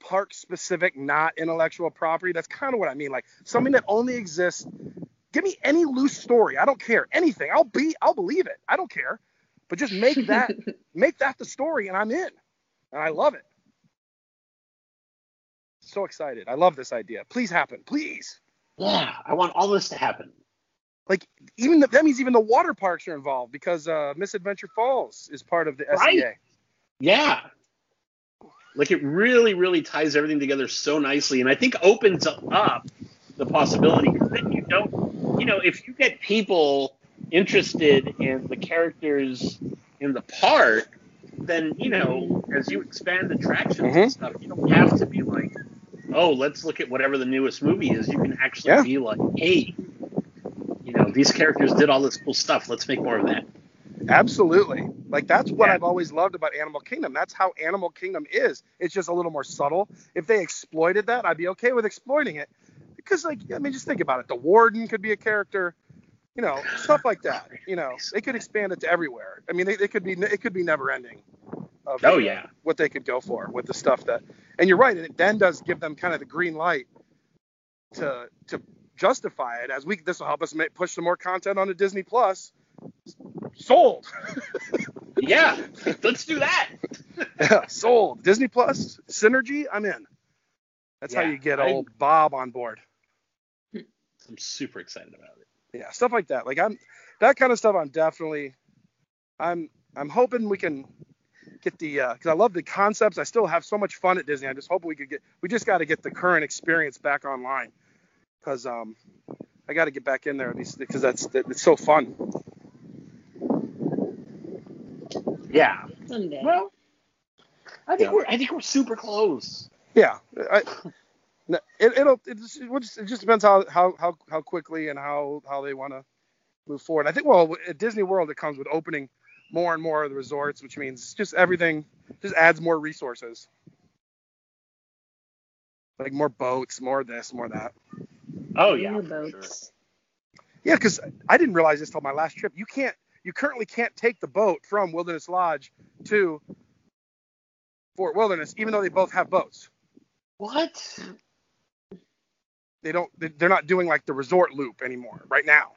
park specific, not intellectual property, that's kind of what I mean. Like something that only exists. Give me any loose story. I don't care anything. I'll be. I'll believe it. I don't care. But just make that make that the story, and I'm in. And I love it. So excited. I love this idea. Please happen. Please. Yeah, I want all this to happen. Like even the, that means even the water parks are involved because uh, Miss Adventure Falls is part of the Right. SEA. Yeah. Like it really, really ties everything together so nicely, and I think opens up the possibility. 'cause Then you don't, you know, if you get people interested in the characters in the park, then you know, as you expand attractions Mhm. and stuff, you don't have to be like, oh, let's look at whatever the newest movie is. You can actually Yeah. be like, hey, you know, these characters did all this cool stuff. Let's make more of that. Absolutely. Like that's what Yeah. I've always loved about Animal Kingdom. That's how Animal Kingdom is. It's just a little more subtle. If they exploited that, I'd be okay with exploiting it. Because like I mean just think about it. The warden could be a character. You know, stuff like that. You know, they could expand it to everywhere. I mean, they, they could be it could be never ending. Of, Oh, yeah. what they could go for with the stuff that. And you're right, and it then does give them kind of the green light to to justify it as we. This will help us make, push some more content onto Disney Plus. Sold. Yeah, let's do that. Yeah, sold. Disney Plus synergy. I'm in. That's how you get I- old Bob on board. I'm super excited about it. Yeah, stuff like that. Like I'm that kind of stuff. I'm definitely. I'm I'm hoping we can get the because I love the concepts. I still have so much fun at Disney. I just hope we could get. We just got to get the current experience back online because um I got to get back in there at least because that's that, it's so fun. Yeah. Someday. Well, I think Yeah. we're I think we're super close. Yeah, I, it, it'll it just, it just depends how how how how quickly and how how they want to move forward. I think well at Disney World it comes with opening more and more of the resorts, which means just everything just adds more resources, like more boats, more this, more that. Oh yeah. More for sure. boats. Yeah, because I didn't realize this till my last trip. You can't you currently can't take the boat from Wilderness Lodge to Fort Wilderness, even though they both have boats. What? They don't. they- They're not doing like the resort loop anymore right now.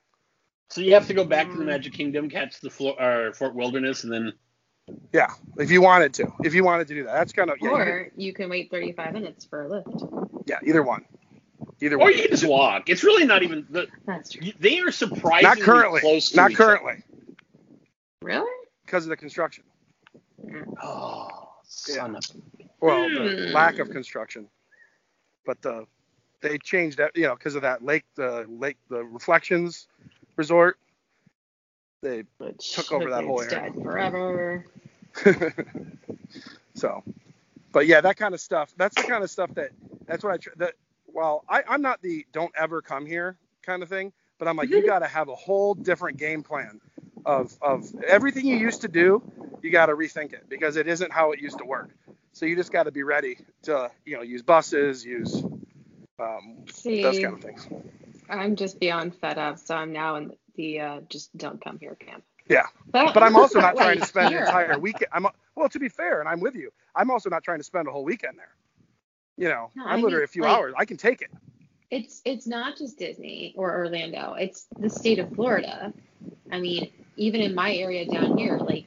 So you have to go back to the Magic Kingdom, catch the floor, or Fort Wilderness, and then Yeah, if you wanted to, if you wanted to do that, that's kind of yeah, Or you can wait 35 minutes for a Lyft. yeah, either one, either or one. you can just walk. It's really not even the. That's true. They are surprisingly Not currently, close to not each other. Currently, Really? because of the construction. Oh, son of. Well, the Hmm. lack of construction, but the they changed that, you know, because of that lake, the lake, the reflections resort. They Which Took over that whole it's area. dead forever. so, but yeah, that kind of stuff. That's the kind of stuff that that's what I tr- that. Well, I, I'm not the don't ever come here kind of thing, but I'm like you got to have a whole different game plan of of everything you used to do. You got to rethink it because it isn't how it used to work. So you just got to be ready to you know use buses, use um, See, those kind of things. I'm just beyond fed up, so I'm now in the uh, just don't come here camp. Yeah. But, But I'm also not trying to spend an entire weekend. I'm well, to be fair, and I'm with you. I'm also not trying to spend a whole weekend there. You know, No, I I'm literally mean, a few like- hours. I can take it. It's it's not just Disney or Orlando. It's the state of Florida. I mean, even in my area down here, like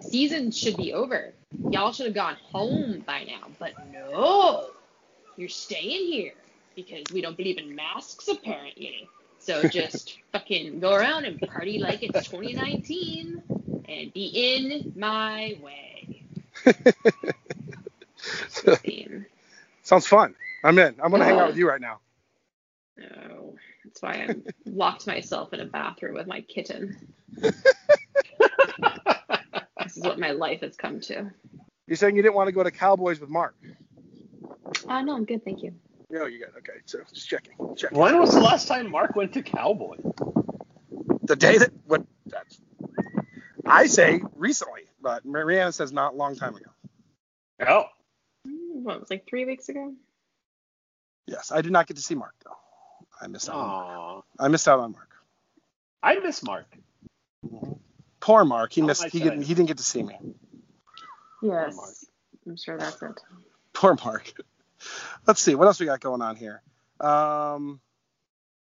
season should be over. Y'all should have gone home by now, but no, you're staying here because we don't believe in masks apparently. So just fucking go around and party like it's 2019 and be in my way. Sounds fun. I'm in. I'm gonna hang out with you right now. No, that's why I locked myself in a bathroom with my kitten. this is what my life has come to. You're saying you didn't want to go to Cowboys with Mark? Uh, no, I'm good, thank you. No, you got okay. So just checking. Checking. When was the last time Mark went to Cowboy? The day that what that's I say recently, but Mariana says not a long time ago. Oh, Mm, What was like three weeks ago? Yes, I did not get to see Mark though. I missed out. On, Aw. I missed out on Mark. I miss Mark. Poor Mark. He How missed. He, didn't, he didn't get to see me. Yes. Mark. I'm sure that's it. Poor Mark. Let's see what else we got going on here. Um,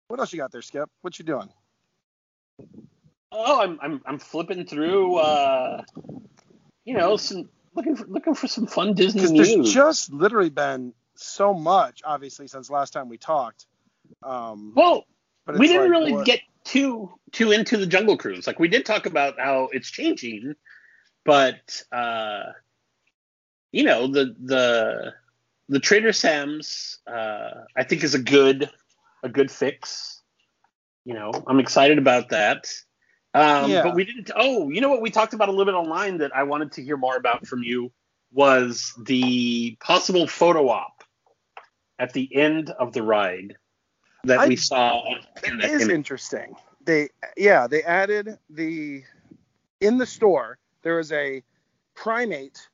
what else you got there, Skip? What you doing? Oh, I'm I'm I'm flipping through. Uh, you know, some looking for looking for some fun Disney Because news. there's just literally been so much, obviously, since last time we talked. Um, well, we didn't like, really what- get too too into the Jungle Cruise. Like we did talk about how it's changing, but uh, you know the the the Trader Sam's uh, I think is a good a good fix. You know, I'm excited about that. Um, Yeah. But we didn't. Oh, you know what we talked about a little bit online that I wanted to hear more about from you was the possible photo op at the end of the ride that I- we saw in It that is image. interesting. They yeah they added the in the store there is a primate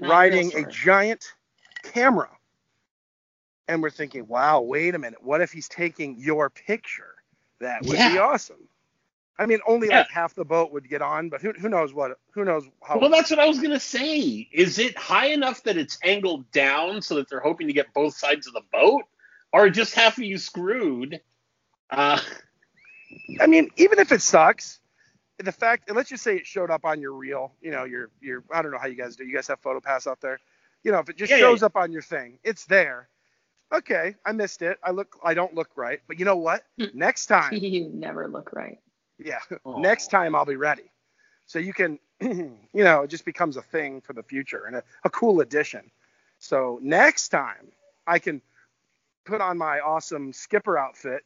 riding a giant camera. And we're thinking, wow, wait a minute. What if he's taking your picture? That would be Yeah. awesome. I mean, only Yeah. like half the boat would get on, but who who knows what who knows how. Well, that's what I was gonna say. Is it high enough that it's angled down so that they're hoping to get both sides of the boat, or just half of you screwed? Uh, I mean, even if it sucks, the fact and let's just say it showed up on your reel, you know, your your I don't know how you guys do. You guys have photo pass out there. You know, if it just Yeah, yeah, shows up on your thing, it's there. Okay, I missed it. I look I don't look right. But you know what? Hmm. Next time, you never look right. yeah, Aw. next time I'll be ready. So you can you know, it just becomes a thing for the future and a, a cool addition. So next time I can put on my awesome skipper outfit,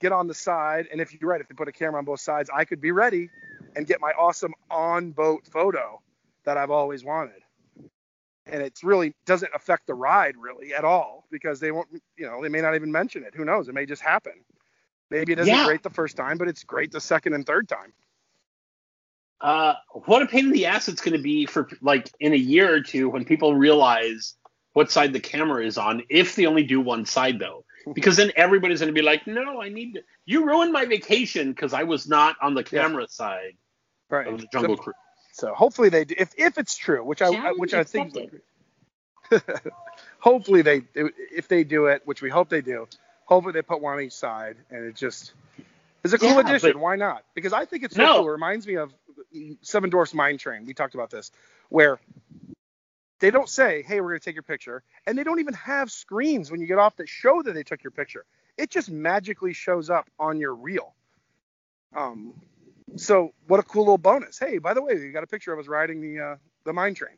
get on the side, and if you're right, if they put a camera on both sides, I could be ready and get my awesome on boat photo that I've always wanted. And it's really doesn't affect the ride really at all because they won't, you know, they may not even mention it. Who knows? It may just happen. Maybe it isn't Yeah. great the first time, but it's great the second and third time. uh, what a pain in the ass it's going to be for like in a year or two when people realize what side the camera is on. If they only do one side though, mhm. because then everybody's going to be like, "No, I need to." You ruined my vacation because I was not on the Yeah. camera side Right. of the Jungle So- Cruise. So hopefully they do. If if it's true, which I Challenge which I think, hopefully they if they do it, which we hope they do, hopefully they put one on each side, and it just is a cool Yeah, addition. but- Why not? Because I think it's so No. cool. It reminds me of Seven Dwarfs Mine Train. We talked about this, where they don't say, "Hey, we're going to take your picture," and they don't even have screens when you get off that show that they took your picture. It just magically shows up on your reel. Um, so what a cool little bonus. Hey, by the way, you got a picture of us riding the uh, the mine train.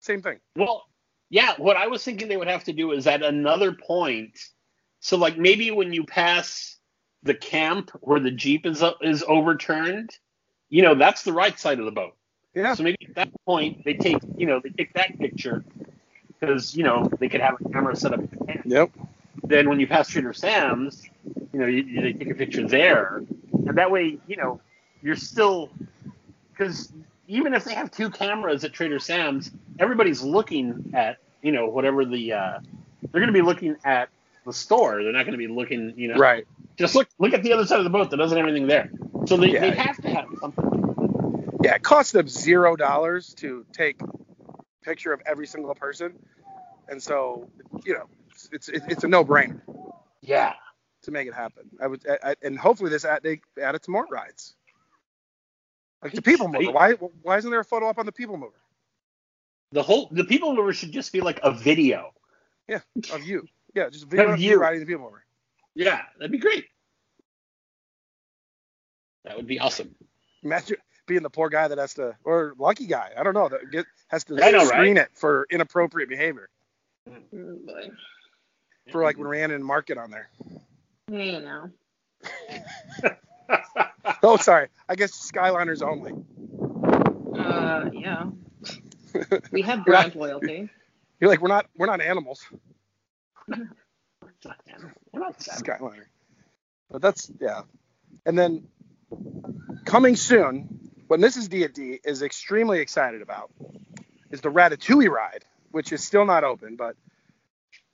Same thing. Well, yeah, what I was thinking they would have to do is at another point. So like maybe when you pass the camp where the jeep is is overturned, you know that's the right side of the boat. Yeah. So maybe at that point they take you know they take that picture because you know they could have a camera set up at the camp. Yep. Then when you pass Trader Sam's, you know you, you, they take a picture there, and that way you know you're still because even if they have two cameras at Trader Sam's, everybody's looking at you know whatever the uh, they're going to be looking at the store. They're not going to be looking you know Right. just look look at the other side of the boat that doesn't have anything there. So they, they Yeah. have to have something. Yeah, it costs them zero dollars to take a picture of every single person, and so you know it's it's, it's a no brainer Yeah. to make it happen. I would I, I- and hopefully this add, they add it to more rides. Like the people mover. Why why isn't there a photo up on the people mover The whole the people mover should just be like a video. Yeah, of you? Yeah, just a video Of you. riding the people mover. Yeah, that'd be great. That would be awesome. Imagine being the poor guy that has to, or lucky guy, I don't know, that get, has to know, screen it for inappropriate behavior. Oh, boy. For like when Rhiannon and Mark get on there. You know. Oh, sorry. I guess Skyliners only. Uh, yeah. We have brand loyalty. You're like we're not we're not animals. We're not sad. Skyliner. But that's yeah. And then coming soon, what Mrs. D at D is extremely excited about is the Ratatouille ride, which is still not open, but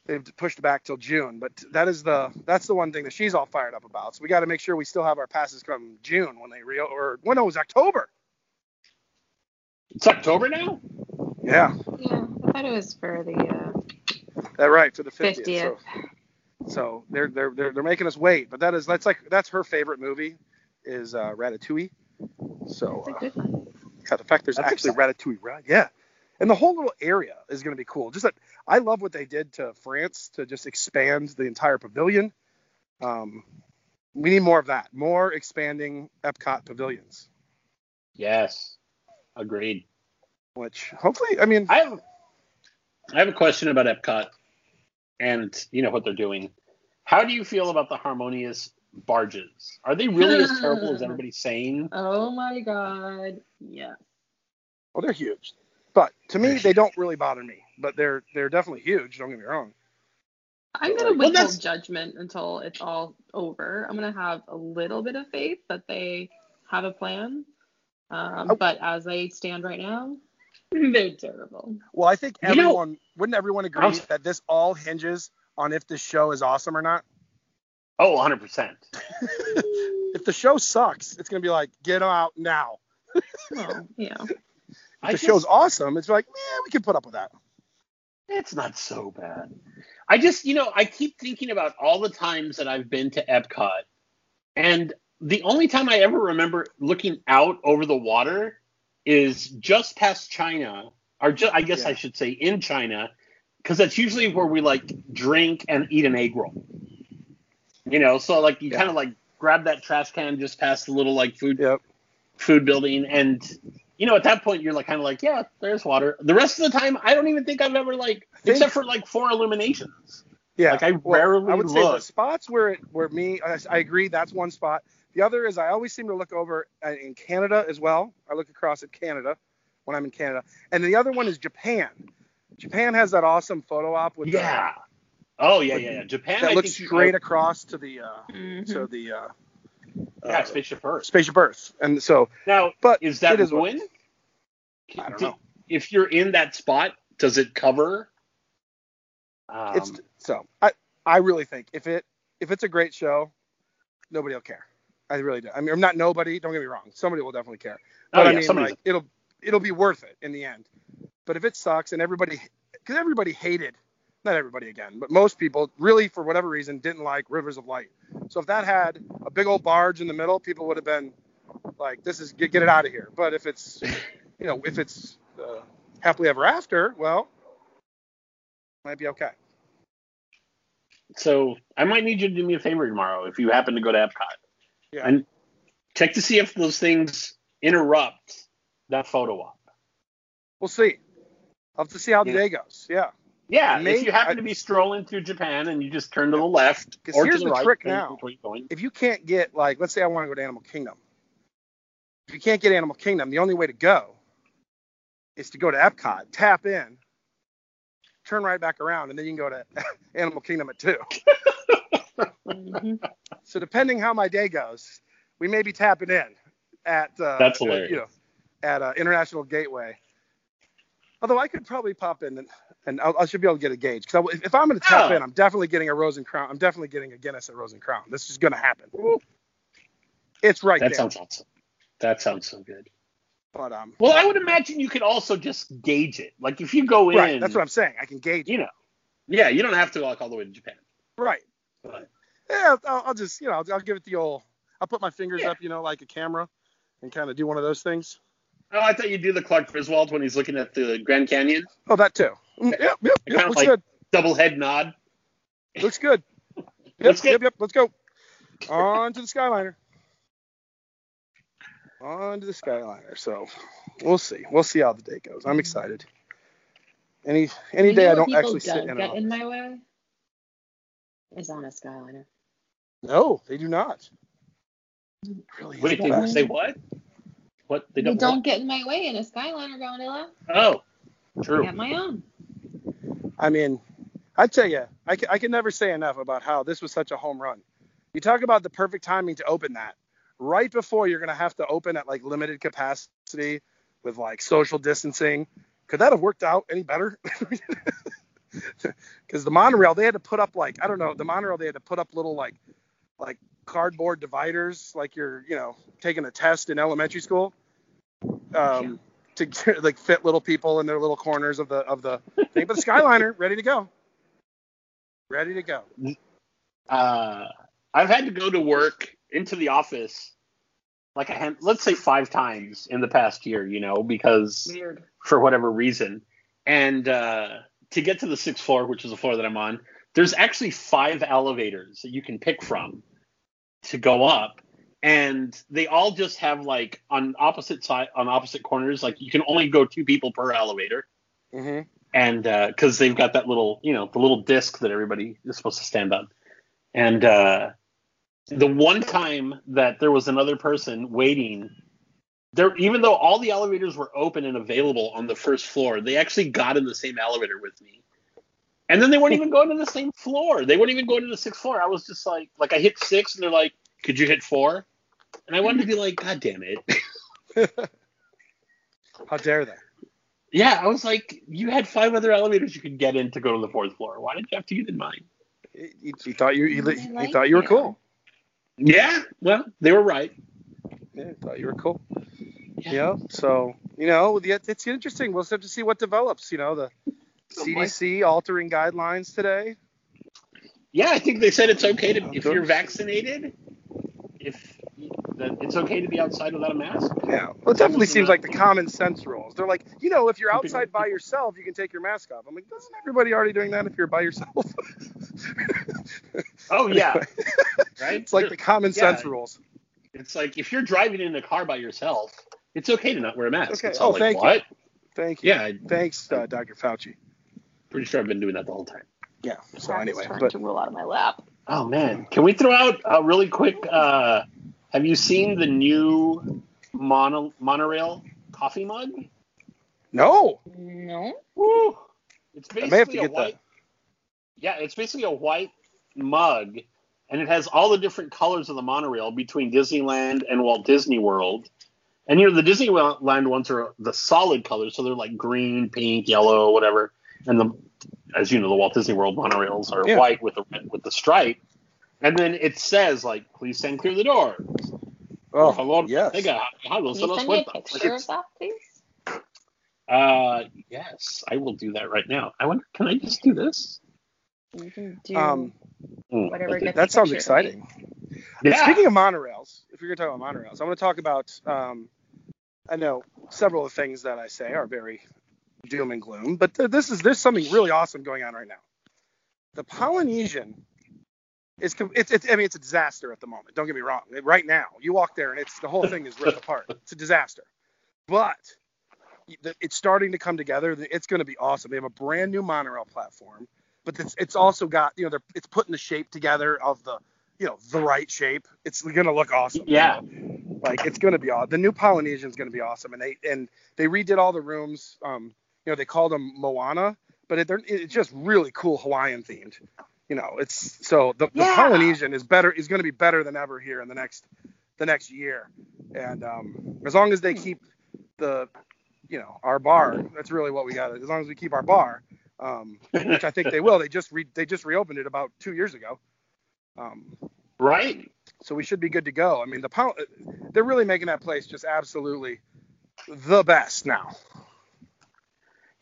they've pushed it back till June. But that is the that's the one thing that she's all fired up about. So we got to make sure we still have our passes come June when they re or when no, it was October. It's October now. Yeah, Yeah, I thought it was for the uh, that right for the 50th. 50th. So, so they're, they're they're they're making us wait. But that is that's like that's her favorite movie is uh, Ratatouille. So It's uh. Yeah, the fact there's That's actually Ratatouille, right? Yeah. And the whole little area is going to be cool. Just that I love what they did to France to just expand the entire pavilion. Um, we need more of that. More expanding Epcot pavilions, Yes, agreed. which hopefully, I mean, I have I have a question about Epcot and you know what they're doing. How do you feel about the harmonious barges? Are they really as terrible as everybody's saying? Oh my god. Yeah. well, they're huge. But to me, they don't really bother me. But they're they're definitely huge. Don't get me wrong. I'm gonna Well, withhold that's- judgment until it's all over. I'm gonna have a little bit of faith that they have a plan. Um, Oh. but as they stand right now, they're terrible. Well, I think You know- everyone wouldn't everyone agree I was- that this all hinges on if this show is awesome or not. Oh, 100 percent. if the show sucks, it's gonna be like, get out now. Well, yeah. If the show's awesome, it's like, yeah, we can put up with that. It's not so bad. I just, you know, I keep thinking about all the times that I've been to Epcot, and the only time I ever remember looking out over the water is just past China, or just, I guess Yeah. I should say in China, because that's usually where we like drink and eat an egg roll. You know, so like you Yeah. kind of like grab that trash can just past the little like food Yep. food building and you know at that point you're like kind of like yeah there's water the rest of the time i don't even think i've ever like think- except for like four illuminations Yeah. Like, I Well, rarely I would say the spots where it, where me, I, I agree, that's one spot. The other is I always seem to look over uh, in Canada as well. I look across at Canada when I'm in Canada, and the other one is Japan. Japan has that awesome photo op with yeah oh yeah yeah yeah japan that I looks think you- straight across to the uh, Mhm. to the uh, yeah uh, spaceship earth spaceship Earth, and so now but is that it is what- ruined I don't Do- know. if you're in that spot does it cover um, it's so I I really think if it if it's a great show, nobody will care. I really do. I mean, I'm not nobody. Don't get me wrong. Somebody will definitely care. oh, But I yeah, mean, somebody's- like it'll it'll be worth it in the end. But if it sucks and everybody, because everybody hated, not everybody again, but most people really for whatever reason didn't like Rivers of Light. So if that had a big old barge in the middle, people would have been like, "This is get, get it out of here." But if it's, you know, if it's uh, happily ever after, well, might be okay. so i might need you to do me a favor tomorrow if you happen to go to epcot Yeah. and check to see if those things interrupt that photo op We'll see. I'll have to see how the Yeah. day goes. Yeah. Yeah, May- if you happen I- to be strolling through Japan and you just turn to the left 'Cause or to here's the, the right, trick depending now. on where you're going. if you can't get like let's say I want to go to Animal Kingdom. If you can't get Animal Kingdom, the only way to go is to go to Epcot, tap in, turn right back around, and then you can go to Animal Kingdom at two. Mhm. So depending how my day goes, we may be tapping in at uh, That's uh, hilarious. you know at uh, International Gateway. Although I could probably pop in and, and I'll, I should be able to get a gauge because if, if I'm going to tap Oh. in, I'm definitely getting a Rose and Crown. I'm definitely getting a Guinness at Rose and Crown. This is going to happen. It's right there. That there. sounds awesome. That sounds so good. But um, Well, I would imagine you could also just gauge it. Like if you go in, right, that's what I'm saying. I can gauge. you know. Yeah, you don't have to walk all the way to Japan. Right. But Yeah, I'll, I'll just you know I'll, I'll give it the old. I'll put my fingers Yeah. up, you know, like a camera, and kind of do one of those things. Oh, I thought you'd do the Clark Griswold when he's looking at the Grand Canyon. Oh, that too. Mm, Yep, yep, yep. Looks like- good. Double head nod. Looks good. Yep, Looks good. yep, yep. Let's go. On to the Skyliner. On to the Skyliner. So we'll see. We'll see how the day goes. I'm excited. Any any You day I don't actually sit in get in my way is on a Skyliner. No, they do not. Really Wait, they say what? What they They don't? don't get in my way in a Skyliner, Gondola. Oh, I true. got my own. I mean, I tell you, I can, I can never say enough about how this was such a home run. You talk about the perfect timing to open that right before you're going to have to open at like limited capacity with like social distancing. Could that have worked out any better? Because the monorail, they had to put up like I don't know, the monorail they had to put up little like like cardboard dividers, like you're you know taking a test in elementary school, um, to like fit little people in their little corners of the of the thing. But the Skyliner, ready to go, ready to go. uh, I've had to go to work into the office like I had, let's say five times in the past year, you know, because Weird. for whatever reason. And uh, to get to the sixth floor, which is the floor that I'm on, there's actually five elevators that you can pick from to go up. And they all just have like on opposite side on opposite corners, like you can only go two people per elevator. Mm-hmm. and because they've got that little, you know, the little disc that everybody is supposed to stand on. And uh, the one time that there was another person waiting, there, even though all the elevators were open and available on the first floor, they actually got in the same elevator with me. And then they weren't even going to the same floor. They weren't even going to the sixth floor. I was just like, like I hit six, and they're like, "Could you hit four? And I wanted to be like, "God damn it!" How dare they? Yeah, I was like, you had five other elevators you could get in to go to the fourth floor. Why did you have to get in mine? He, he thought you he, he like thought you were you. cool. Yeah, well, they were right. Yeah, thought you were cool. Yeah. You know, so you know, the- it's interesting. We'll just have to see what develops. You know, the boy. CDC altering guidelines today. Yeah, I think they said it's okay to if you're vaccinated, if that it's okay to be outside without a mask. Yeah, well, it definitely Wasn't seems like the common sense rules. They're like, you know, if you're outside by yourself, you can take your mask off. I'm like, doesn't everybody already doing that if you're by yourself? Oh yeah, right. it's like the common Yeah. sense rules. It's like if you're driving in a car by yourself, it's okay to not wear a mask. Okay. It's Oh, all like, thank you. Thank you. Yeah, I'm Thanks, uh, Dr. Fauci. Pretty sure I've been doing that the whole time. Yeah. So Crap is anyway, starting but to roll out of my lap. Oh man, can we throw out a really quick? Uh, have you seen the new mono monorail coffee mug? no, No. Woo! It's I basically may have to a get white. that. Yeah, it's basically a white mug, and it has all the different colors of the monorail between Disneyland and Walt Disney World. And you know the Disneyland ones are the solid colors, so they're like green, pink, yellow, whatever. And the, as you know, the Walt Disney World monorails are Yeah. white with the with the stripe. And then it says like, "Please stand clear of the door." Oh, Hello, yes. Venga, hello, Can you send me a suelta. Like picture of that, please? Uh, yes, I will do that right now. I wonder, can I just do this? You can do Um, Hmm, whatever gets that sounds picture of me. exciting. Yeah. Speaking of monorails, if you're going to talk about monorails, I want to talk about. Um, I know several of the things that I say are very doom and gloom, but th- this is there's something really awesome going on right now. The Polynesian is it's, it's I mean it's a disaster at the moment. Don't get me wrong. Right now, you walk there and it's the whole thing is ripped apart. It's a disaster. But it's starting to come together. It's going to be awesome. They have a brand new monorail platform, but it's it's also got you know they're it's putting the shape together of the you know the right shape. It's going to look awesome. you Yeah. know? like it's going to be awesome. The new Polynesian is going to be awesome, and they and they redid all the rooms. Um, you know they called them Moana, but it, they're, it's just really cool Hawaiian themed. You know, it's so the, the Polynesian is better is going to be better than ever here in the next the next year, and um, as long as they keep the you know our bar, that's really what we got. As long as we keep our bar, um, which I think they will. They just re, they just reopened it about two years ago. Um, Right. so we should be good to go. I mean, the Pol- they're really making that place just absolutely the best now.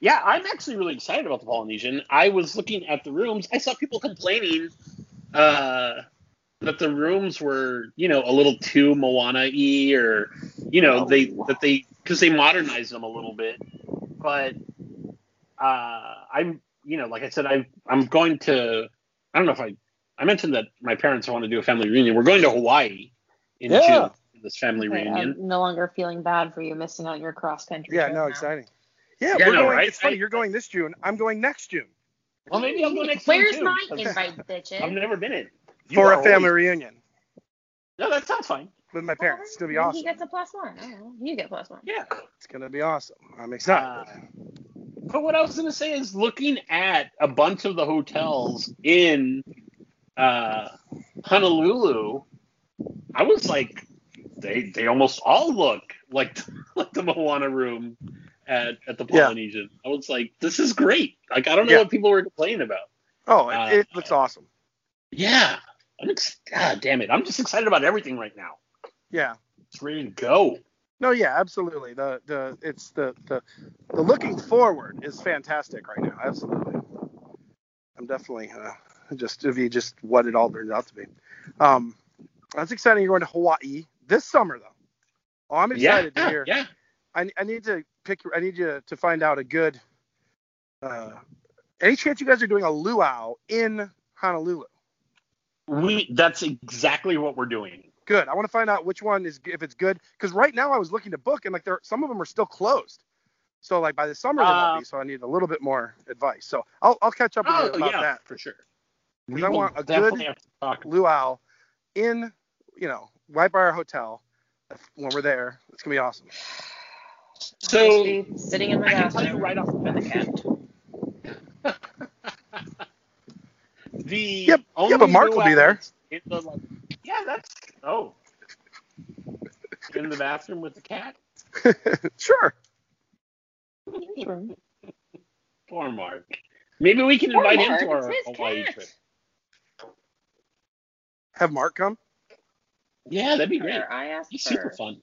Yeah, I'm actually really excited about the Polynesian. I was looking at the rooms. I saw people complaining uh, that the rooms were, you know, a little too Moana-y, or you know, they that they because they modernized them a little bit. But uh, I'm, you know, like I said, I'm I'm going to. I don't know if I I mentioned that my parents want to do a family reunion. We're going to Hawaii in Yeah. June. for This family Okay, reunion. I'm no longer feeling bad for you missing out your cross country. Yeah, no, now. exciting. Yeah, Yeah, we're no, going. right? It's funny. I- you're going this June. I'm going next June Well, maybe I'll go next year, Where's my invite, bitches? I've never been in. You for are a family always- reunion No, that sounds fine. with my parents. It's gonna be Maybe awesome. He gets a plus one. I don't know. You get plus one. Yeah. It's gonna be awesome. I'm excited. Uh, but what I was going to say is looking at a bunch of the hotels in uh, Honolulu, I was like, they they almost all look like like the Moana room at, at the Yeah. Polynesian. I was like, this is great. Like I don't know Yeah. what people were complaining about. oh, it, uh, it looks awesome. Yeah. I'm ex- God damn it. I'm just excited about everything right now. Yeah. It's ready to go. No, yeah, absolutely. The the it's the the the looking forward is fantastic right now. Absolutely. I'm definitely uh, just to be just what it all turns out to be. Um, that's exciting. You're going to Hawaii this summer though. Oh, I'm Yeah. excited to hear. Yeah. I, I need to pick. I need you to find out a good. Uh, any chance you guys are doing a luau in Honolulu? We that's exactly what we're doing. Good. I want to find out which one is if it's good because right now I was looking to book and like there some of them are still closed. So like by the summer they Uh, won't be. So I need a little bit more advice. So I'll I'll catch up with you Oh about yeah, that. for sure. 'Cause We I want a good have to talk. luau in you know right by our hotel when we're there. It's gonna be awesome. So sitting in my I can tell you bathroom right off the with a cat. the Yep. only Yeah, but Mark will be there. in the, like, yeah, that's oh. In the bathroom with the cat. sure. Poor Mark. Maybe we can Poor invite Mark, him to our Hawaii cat. trip. Have Mark come? Yeah, that'd be great. I asked He's for. super fun.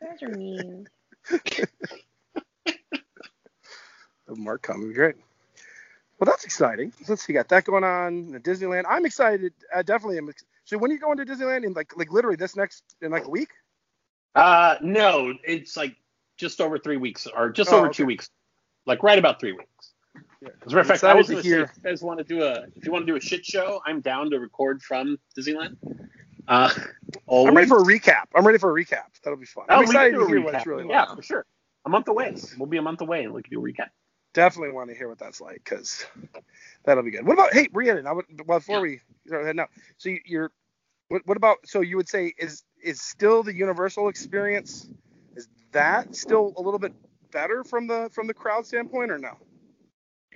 You guys are mean. Mark be great. Well, that's exciting. Let's see, got that going on at Disneyland. I'm excited. I definitely am. So when are you going to Disneyland? In like, like literally this next in like a week? Uh, no, it's like just over three weeks, or just Oh, over okay. two weeks, like right about three weeks. Yeah. As a matter of fact, I was excited going to to hear- say, if you guys want to do a, if you want to do a shit show, I'm down to record from Disneyland. Uh, always. I'm ready for a recap. I'm ready for a recap. That'll be fun. Oh, I'm we can excited do to a hear what recap. it's really Yeah, like. for sure. A month away. We'll be a month away, and we can do a recap. Definitely want to hear what that's like because that'll be good. What about hey, Rhiannon? I would, well, before we go ahead now, so you- you're what, what about so you would say is is still the Universal experience is that still a little bit better from the from the crowd standpoint or no?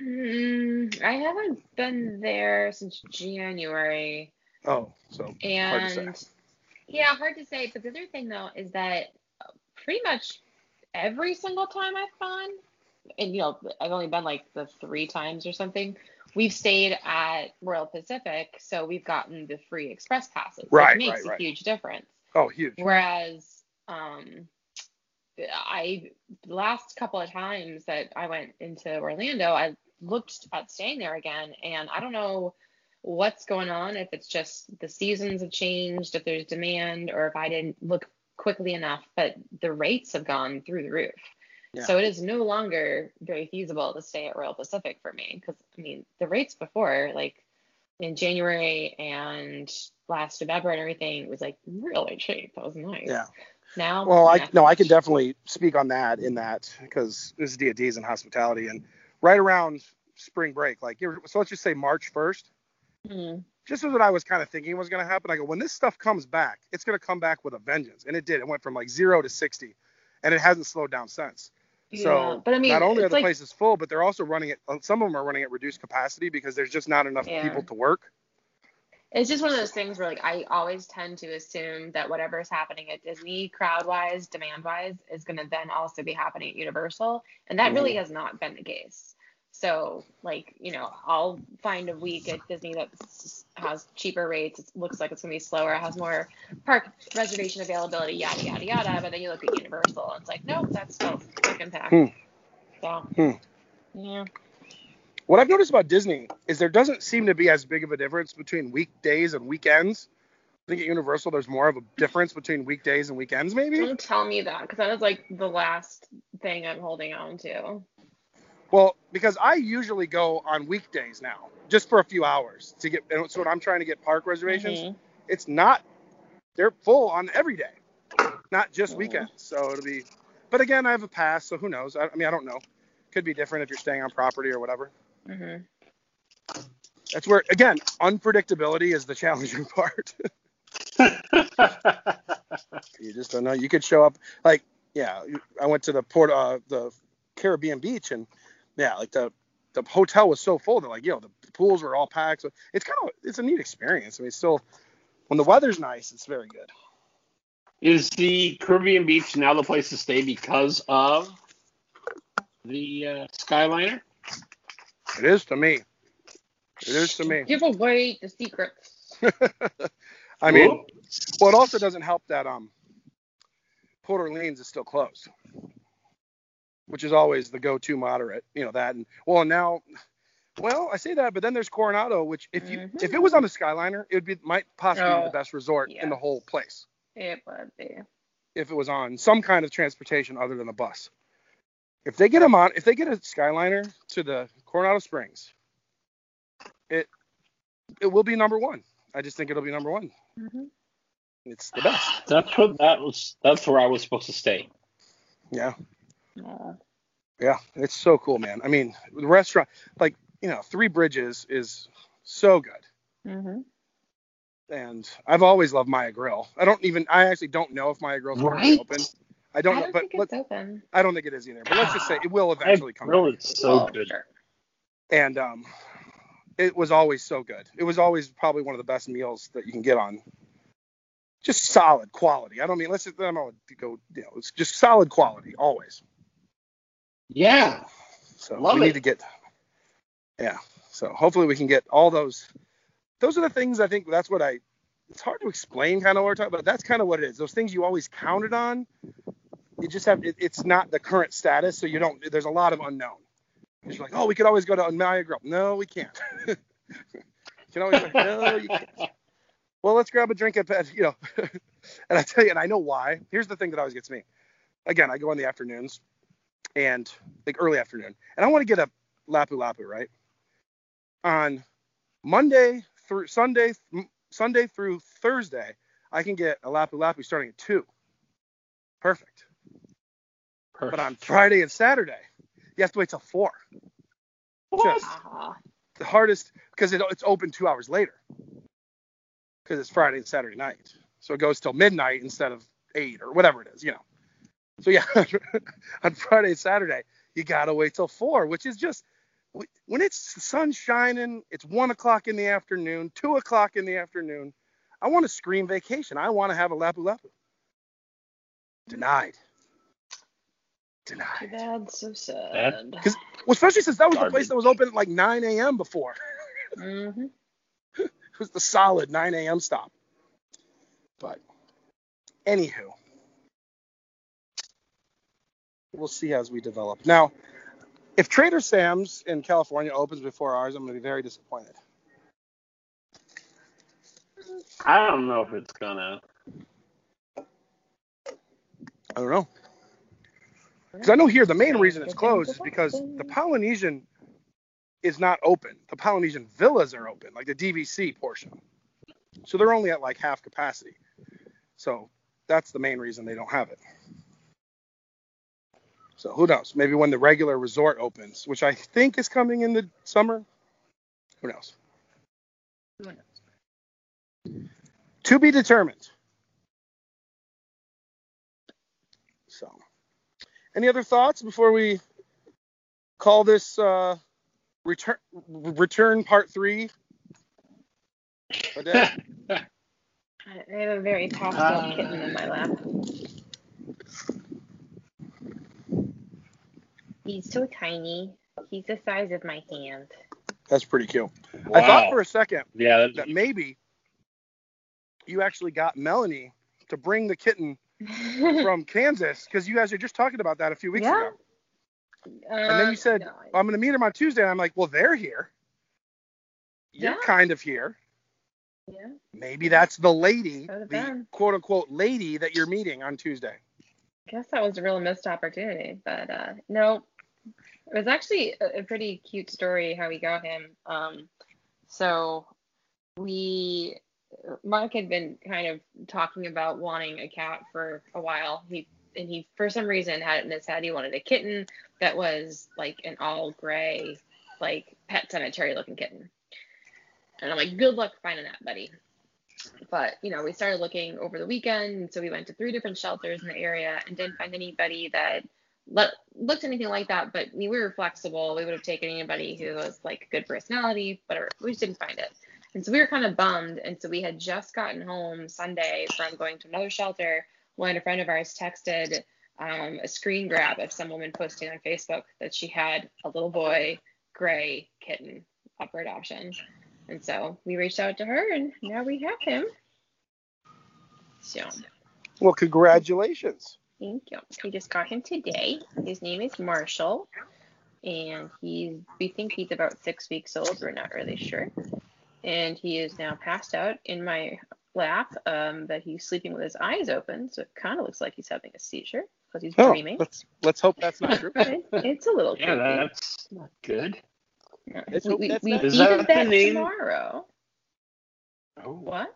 Mm, I haven't been there since January, Oh, so hard to say. and yeah, hard to say. But the other thing though is that pretty much every single time I've gone, and you know, I've only been like the three times or something. We've stayed at Royal Pacific, so we've gotten the free express passes, Right, which makes right, right. a huge difference. oh huge. Whereas, um, I the last couple of times that I went into Orlando, I looked at staying there again, and I don't know what's going on. If it's just the seasons have changed, if there's demand, or if I didn't look quickly enough, but the rates have gone through the roof. Yeah. So it is no longer very feasible to stay at Royal Pacific for me because I mean the rates before like in January and last November and everything was like really cheap. That was nice. Yeah. Now. Well, I no, I can definitely speak on that in that because this is D&D's and hospitality and right around spring break, like you're, so let's just say March 1st. Mhm. just as what I was kind of thinking was going to happen. I go, when this stuff comes back, it's going to come back with a vengeance. And it did. It went from like zero to 60, and it hasn't slowed down since. Yeah, So but I mean, not only are the like, places full, but they're also running it. uh, Some of them are running at reduced capacity because there's just not enough Yeah. people to work. it's just one of those things where like I always tend to assume that whatever is happening at Disney, crowd wise, demand wise, is going to then also be happening at Universal, and that Mm-hmm. really has not been the case. So like you know, I'll find a week at Disney that has cheaper rates. It looks like it's going to be slower, it has more park reservation availability, yada yada yada. But then you look at Universal, and it's like, nope, that's still fucking packed. Hmm. So Hmm. yeah. What I've noticed about Disney is there doesn't seem to be as big of a difference between weekdays and weekends. I think at Universal there's more of a difference between weekdays and weekends, maybe. Don't tell me that because that is like the last thing I'm holding on to. Well, because I usually go on weekdays now, just for a few hours to get. and So when I'm trying to get park reservations, Mhm. it's not. They're full on every day, not just Mhm. weekends. So it'll be. But again, I have a pass, so who knows? I, I mean, I don't know. Could be different if you're staying on property or whatever. Mhm. That's where again, unpredictability is the challenging part. you just don't know. You could show up like, yeah, I went to the port, uh, the Caribbean beach, and yeah, like the the hotel was so full. They're like, yo, the pools were all packed. So it's kind of it's a neat experience. I mean, still, when the weather's nice, it's very good. Is the Caribbean Beach now the place to stay because of the uh, Skyliner? It is to me. It is to me. Give away the secrets. I mean, Ooh. well, it also doesn't help that um, Port Orleans is still closed, which is always the go-to moderate. You know that, and well, and now, well, I say that, but then there's Coronado, which if you Mhm. if it was on the Skyliner, it would be might possibly be Oh, the best resort in the whole place It would be. if it was on some kind of transportation other than a bus. If they get them on, if they get a Skyliner to the Coronado Springs, it it will be number one. I just think it'll be number one. Mhm. It's the best. That's what that was. That's where I was supposed to stay. Yeah. Aw. Yeah, it's so cool, man. I mean, the restaurant, like you know, Three Bridges is so good, Mhm. and I've always loved Maya Grill. I don't even, I actually don't know if Maya Grill's currently Right. open. I don't I know, don't but think let, it's open. I don't think it is either. But let's just say it will eventually come. Grill back. is so Oh, good. sure. And um, it was always so good. It was always probably one of the best meals that you can get on. Just solid quality. I don't mean let's just I don't know go. You know, it's just solid quality always. Yeah. So Love we it. need to get. Yeah. So hopefully we can get all those. Those are the things I think. That's what I it's hard to explain kind of what we're talking about. That's kind of what it is. Those things you always counted on, you just have it, it's not the current status, so you don't. There's a lot of unknown. Because you're like, oh, we could always go to a Niagara. No, we can't. you can always like, no, you can't. Well, let's grab a drink at you know. and I tell you, and I know why. Here's the thing that always gets me. Again, I go in the afternoons, and like early afternoon, and I want to get a lapu lapu right on Monday through Sunday, Sunday through Thursday. I can get a lapu lapu starting at two. Perfect. Perfect. But on Friday and Saturday, you have to wait till four. Just Uh-huh. the hardest because it, it's open two hours later because it's Friday and Saturday night. So it goes till midnight instead of eight or whatever it is, you know. So yeah, on Friday and Saturday, you gotta wait till four, which is just when it's sun shining, it's one o'clock in the afternoon, two o'clock in the afternoon. I want to scream vacation. I want to have a lapu lapu. Denied. Denied. Too bad, so sad. Because well, especially since that was the place that was open at like 9 a.m. before. Mm-hmm. It was the solid 9 a.m. stop. But anywho, we'll see as we develop. Now, if Trader Sam's in California opens before ours, I'm going to be very disappointed. I don't know if it's gonna. I don't know. Because I know here the main reason it's closed is because the Polynesian is not open. The Polynesian villas are open, like the DVC portion. So they're only at like half capacity. So that's the main reason they don't have it. So who knows? Maybe when the regular resort opens, which I think is coming in the summer. Who knows? Who knows? To be determined. So, any other thoughts before we call this uh, return return part three? I I have a very tossed Uh, up kitten in my lap. He's so tiny. He's the size of my hand. That's pretty cute. Wow. I thought for a second yeah, that that, maybe you actually got Melanie to bring the kitten from Kansas because you guys were just talking about that a few weeks Yeah. ago. And then you said, no, I'm going to meet them on Tuesday. And I'm like, well, they're here. You're Yeah. kind of here. yeah. Maybe that's the lady, Could've the been. quote unquote lady that you're meeting on Tuesday. I guess that was a real missed opportunity, but uh, no, it was actually a, pretty cute story how we got him. Um, so we, Mark had been kind of talking about wanting a cat for a while. He and he for some reason had it in his head he wanted a kitten that was like an all gray, like pet cemetery looking kitten. And I'm like, good luck finding that, buddy but you know we started looking over the weekend so we went to three different shelters in the area and didn't find anybody that let, looked anything like that but we were flexible. We would have taken anybody who was like good personality whatever. We just didn't find it. And so we were kind of bummed and so we had just gotten home sunday from going to another shelter. When a friend of ours texted um, a screen grab of some woman posting on facebook that she had a little boy gray kitten up for adoption. And so we reached out to her, and now we have him. So. Well, congratulations. Thank you. We just got him today. His name is Marshall, and he's we think he's about six weeks old. We're not really sure. And he is now passed out in my lap. Um, but he's sleeping with his eyes open, so it kind of looks like he's having a seizure because he's Oh, dreaming. let's let's hope that's not true. It- it's a little yeah, creepy. that's not good. Let's we hope we, that's we not- Is that that name? tomorrow. Oh, What?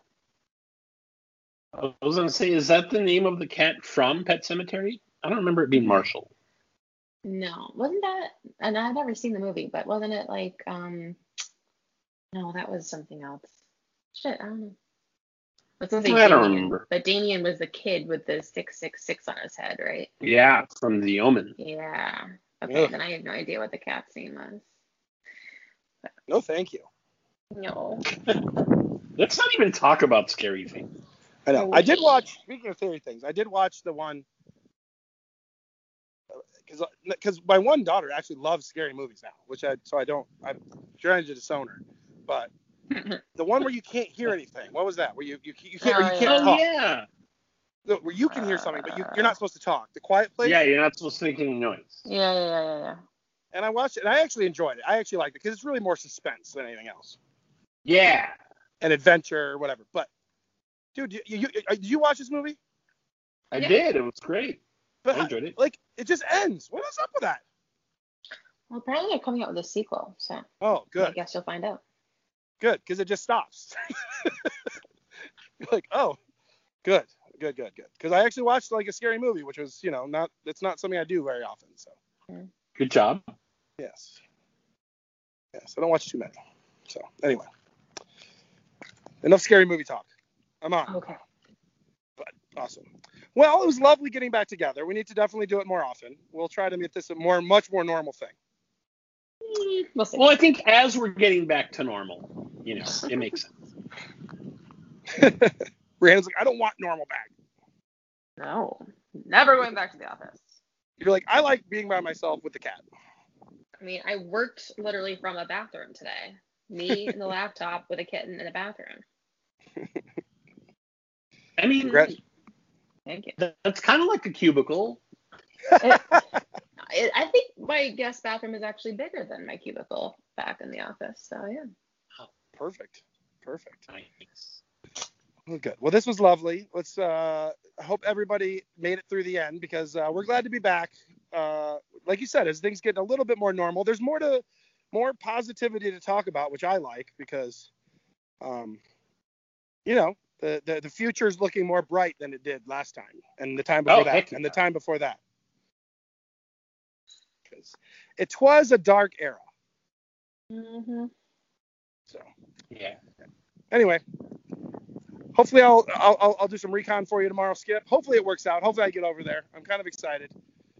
I was gonna say, is that the name of the cat from Pet Sematary? I don't remember it being Marshall. No, wasn't that? And I've never seen the movie, but wasn't it like um? No, that was something else. Shit, I don't know. I was gonna say I don't remember. but Damien was the kid with the six six six on his head, right? Yeah, from The Omen. Yeah. Okay, Ugh. then I had no idea what the cat's name was. No, thank you. No. Let's not even talk about scary things. I know. I did watch. Speaking of theory things, I did watch the one uh, because because uh, my one daughter actually loves scary movies now, which I so I don't I'm trying to disown her, but The one where you can't hear anything. What was that? Where you you, you can't or you Oh, can't Oh talk. yeah. The- Where you can hear something, but you, you're not supposed to talk. The Quiet Place. Yeah, you're not supposed to make any noise. yeah, yeah, yeah, yeah, yeah. And I watched it, and I actually enjoyed it. I actually liked it because it's really more suspense than anything else, Yeah. An adventure, or whatever. But, dude, you, you, you, did you watch this movie? I Yeah. did. It was great. But I enjoyed it. like, it just ends. What is up with that? Well, apparently they're coming out with a sequel, so Oh, good. I guess you'll find out. good, because it just stops. You're like, oh, good, good, good, good. Because I actually watched like a scary movie, which was, you know, not it's not something I do very often. So, mm. Good job. yes, yes, I don't watch too many. So, anyway, enough scary movie talk. I'm on. Okay. But awesome. Well, it was lovely getting back together. We need to definitely do it more often. We'll try to make this a more, much more normal thing. We'll. Well, I think as we're getting back to normal, you know, it makes sense. Rhiannon's like, I don't want normal back. No, never going back to the office. You're like, I like being by myself with the cat. I mean, I worked literally from a bathroom today. Me and the laptop with a kitten in a bathroom. I mean, Congrats. Thank you. that's kind of like a cubicle. It, it, I think my guest bathroom is actually bigger than my cubicle back in the office. So yeah. Oh, Perfect. Perfect. Nice. Well, good. Well, this was lovely. Let's. Uh, hope everybody made it through the end because uh, we're glad to be back. Uh, like you said, as things get a little bit more normal, there's more to, more positivity to talk about, which I like because, um, you know, the the, the future is looking more bright than it did last time, and the time before Oh, that, and the time before that. Because it was a dark era. Mm-hmm. So Yeah. anyway, hopefully I'll, I'll I'll I'll do some recon for you tomorrow, Skip. Hopefully it works out. Hopefully I get over there. I'm kind of excited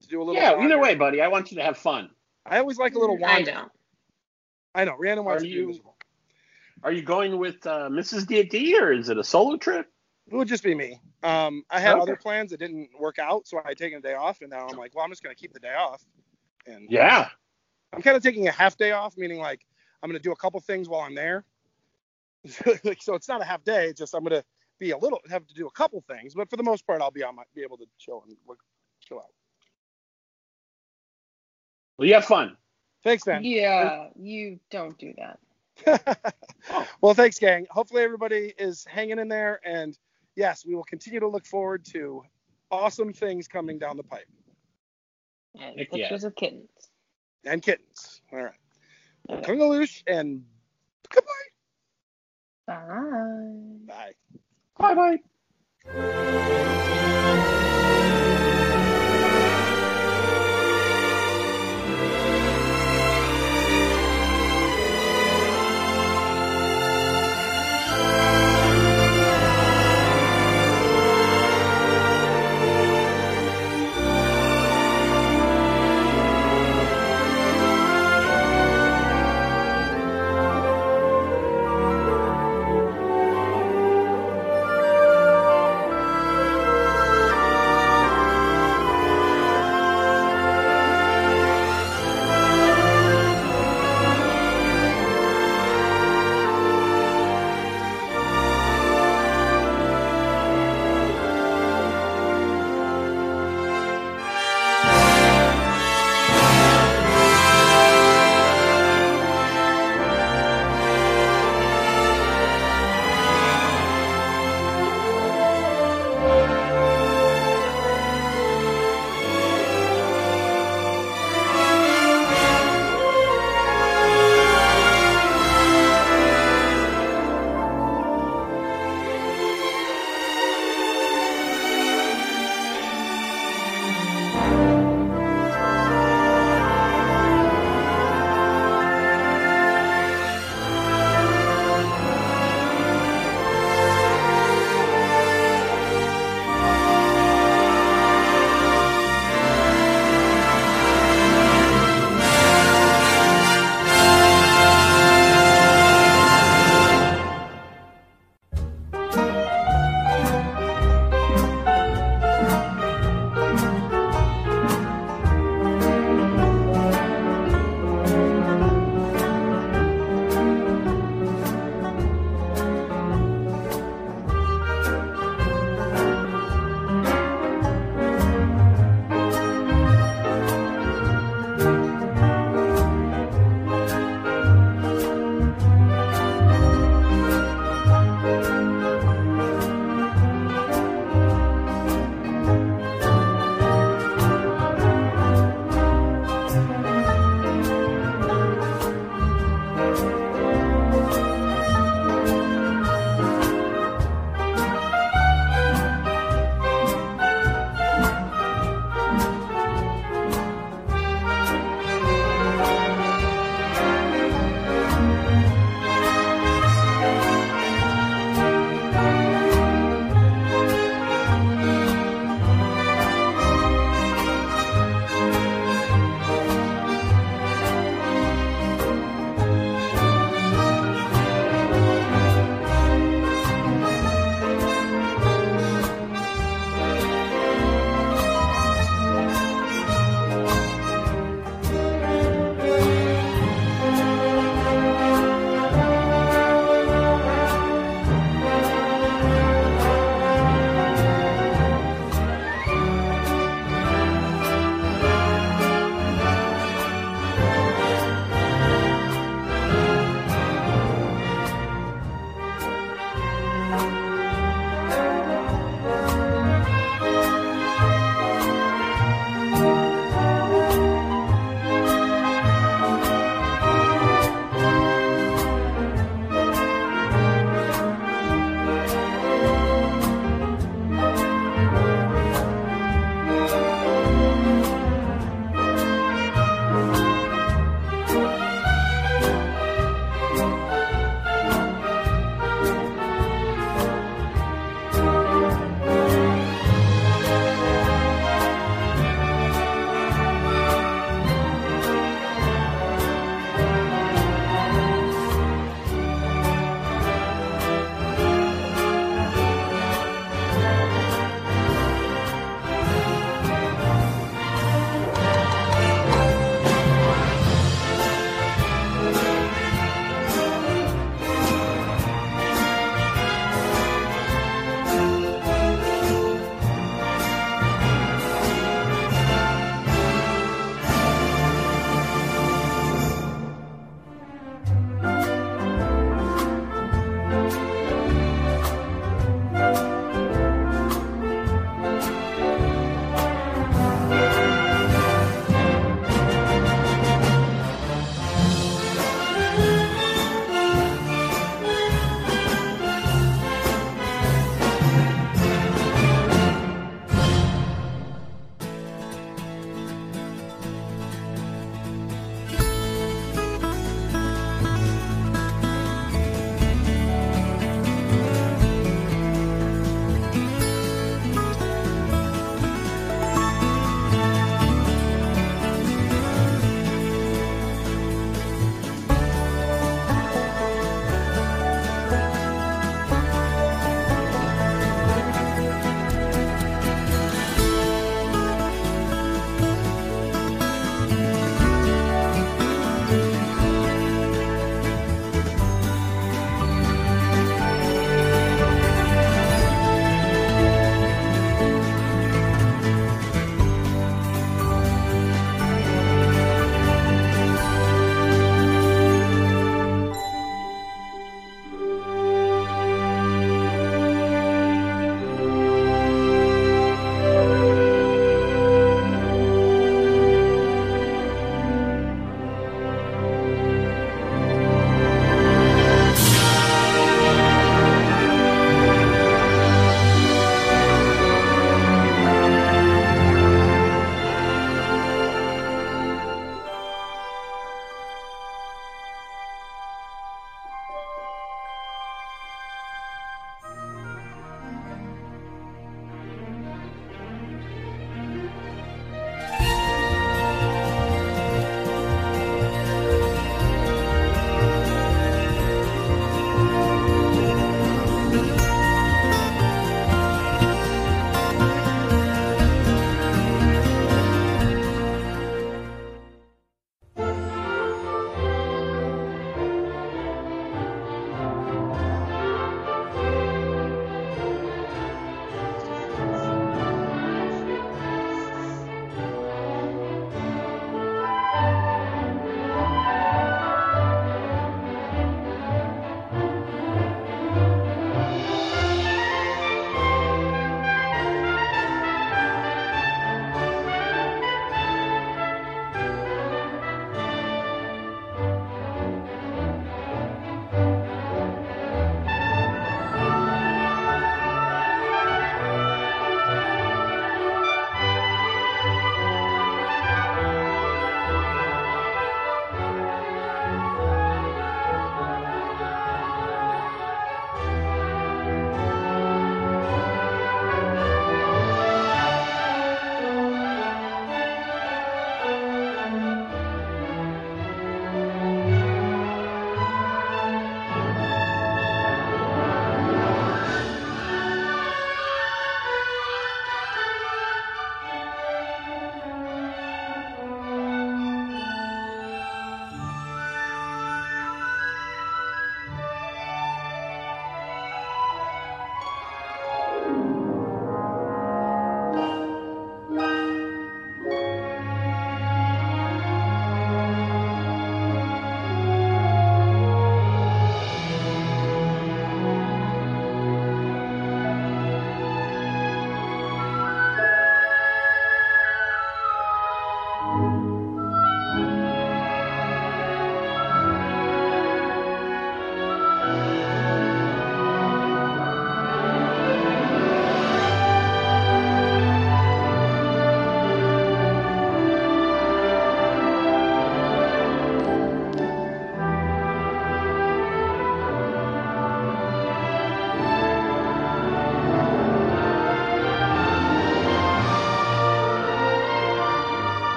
to do a little. Yeah. wander. Either way, buddy, I want you to have fun. I always like a little I wander. don't. I know. Rhiannon wants Are to do you- miserable. Are you going with uh, Mrs. D or is it a solo trip? It would just be me. Um, I had Okay. other plans that didn't work out, so I had taken a day off, and now I'm like, well, I'm just gonna keep the day off. And Yeah. I'm kind of taking a half day off, meaning like I'm gonna do a couple things while I'm there. like, so it's not a half day. It's just I'm gonna be a little have to do a couple things, but for the most part, I'll be on my be able to chill and look, chill out. Well, you have fun. Thanks, man. Yeah, you don't do that. well, thanks, gang. Hopefully, everybody is hanging in there. And yes, we will continue to look forward to awesome things coming down the pipe And Heck yeah. pictures of kittens. and kittens. All right. Okay. Kungaloosh and goodbye. Bye. Bye. Bye bye.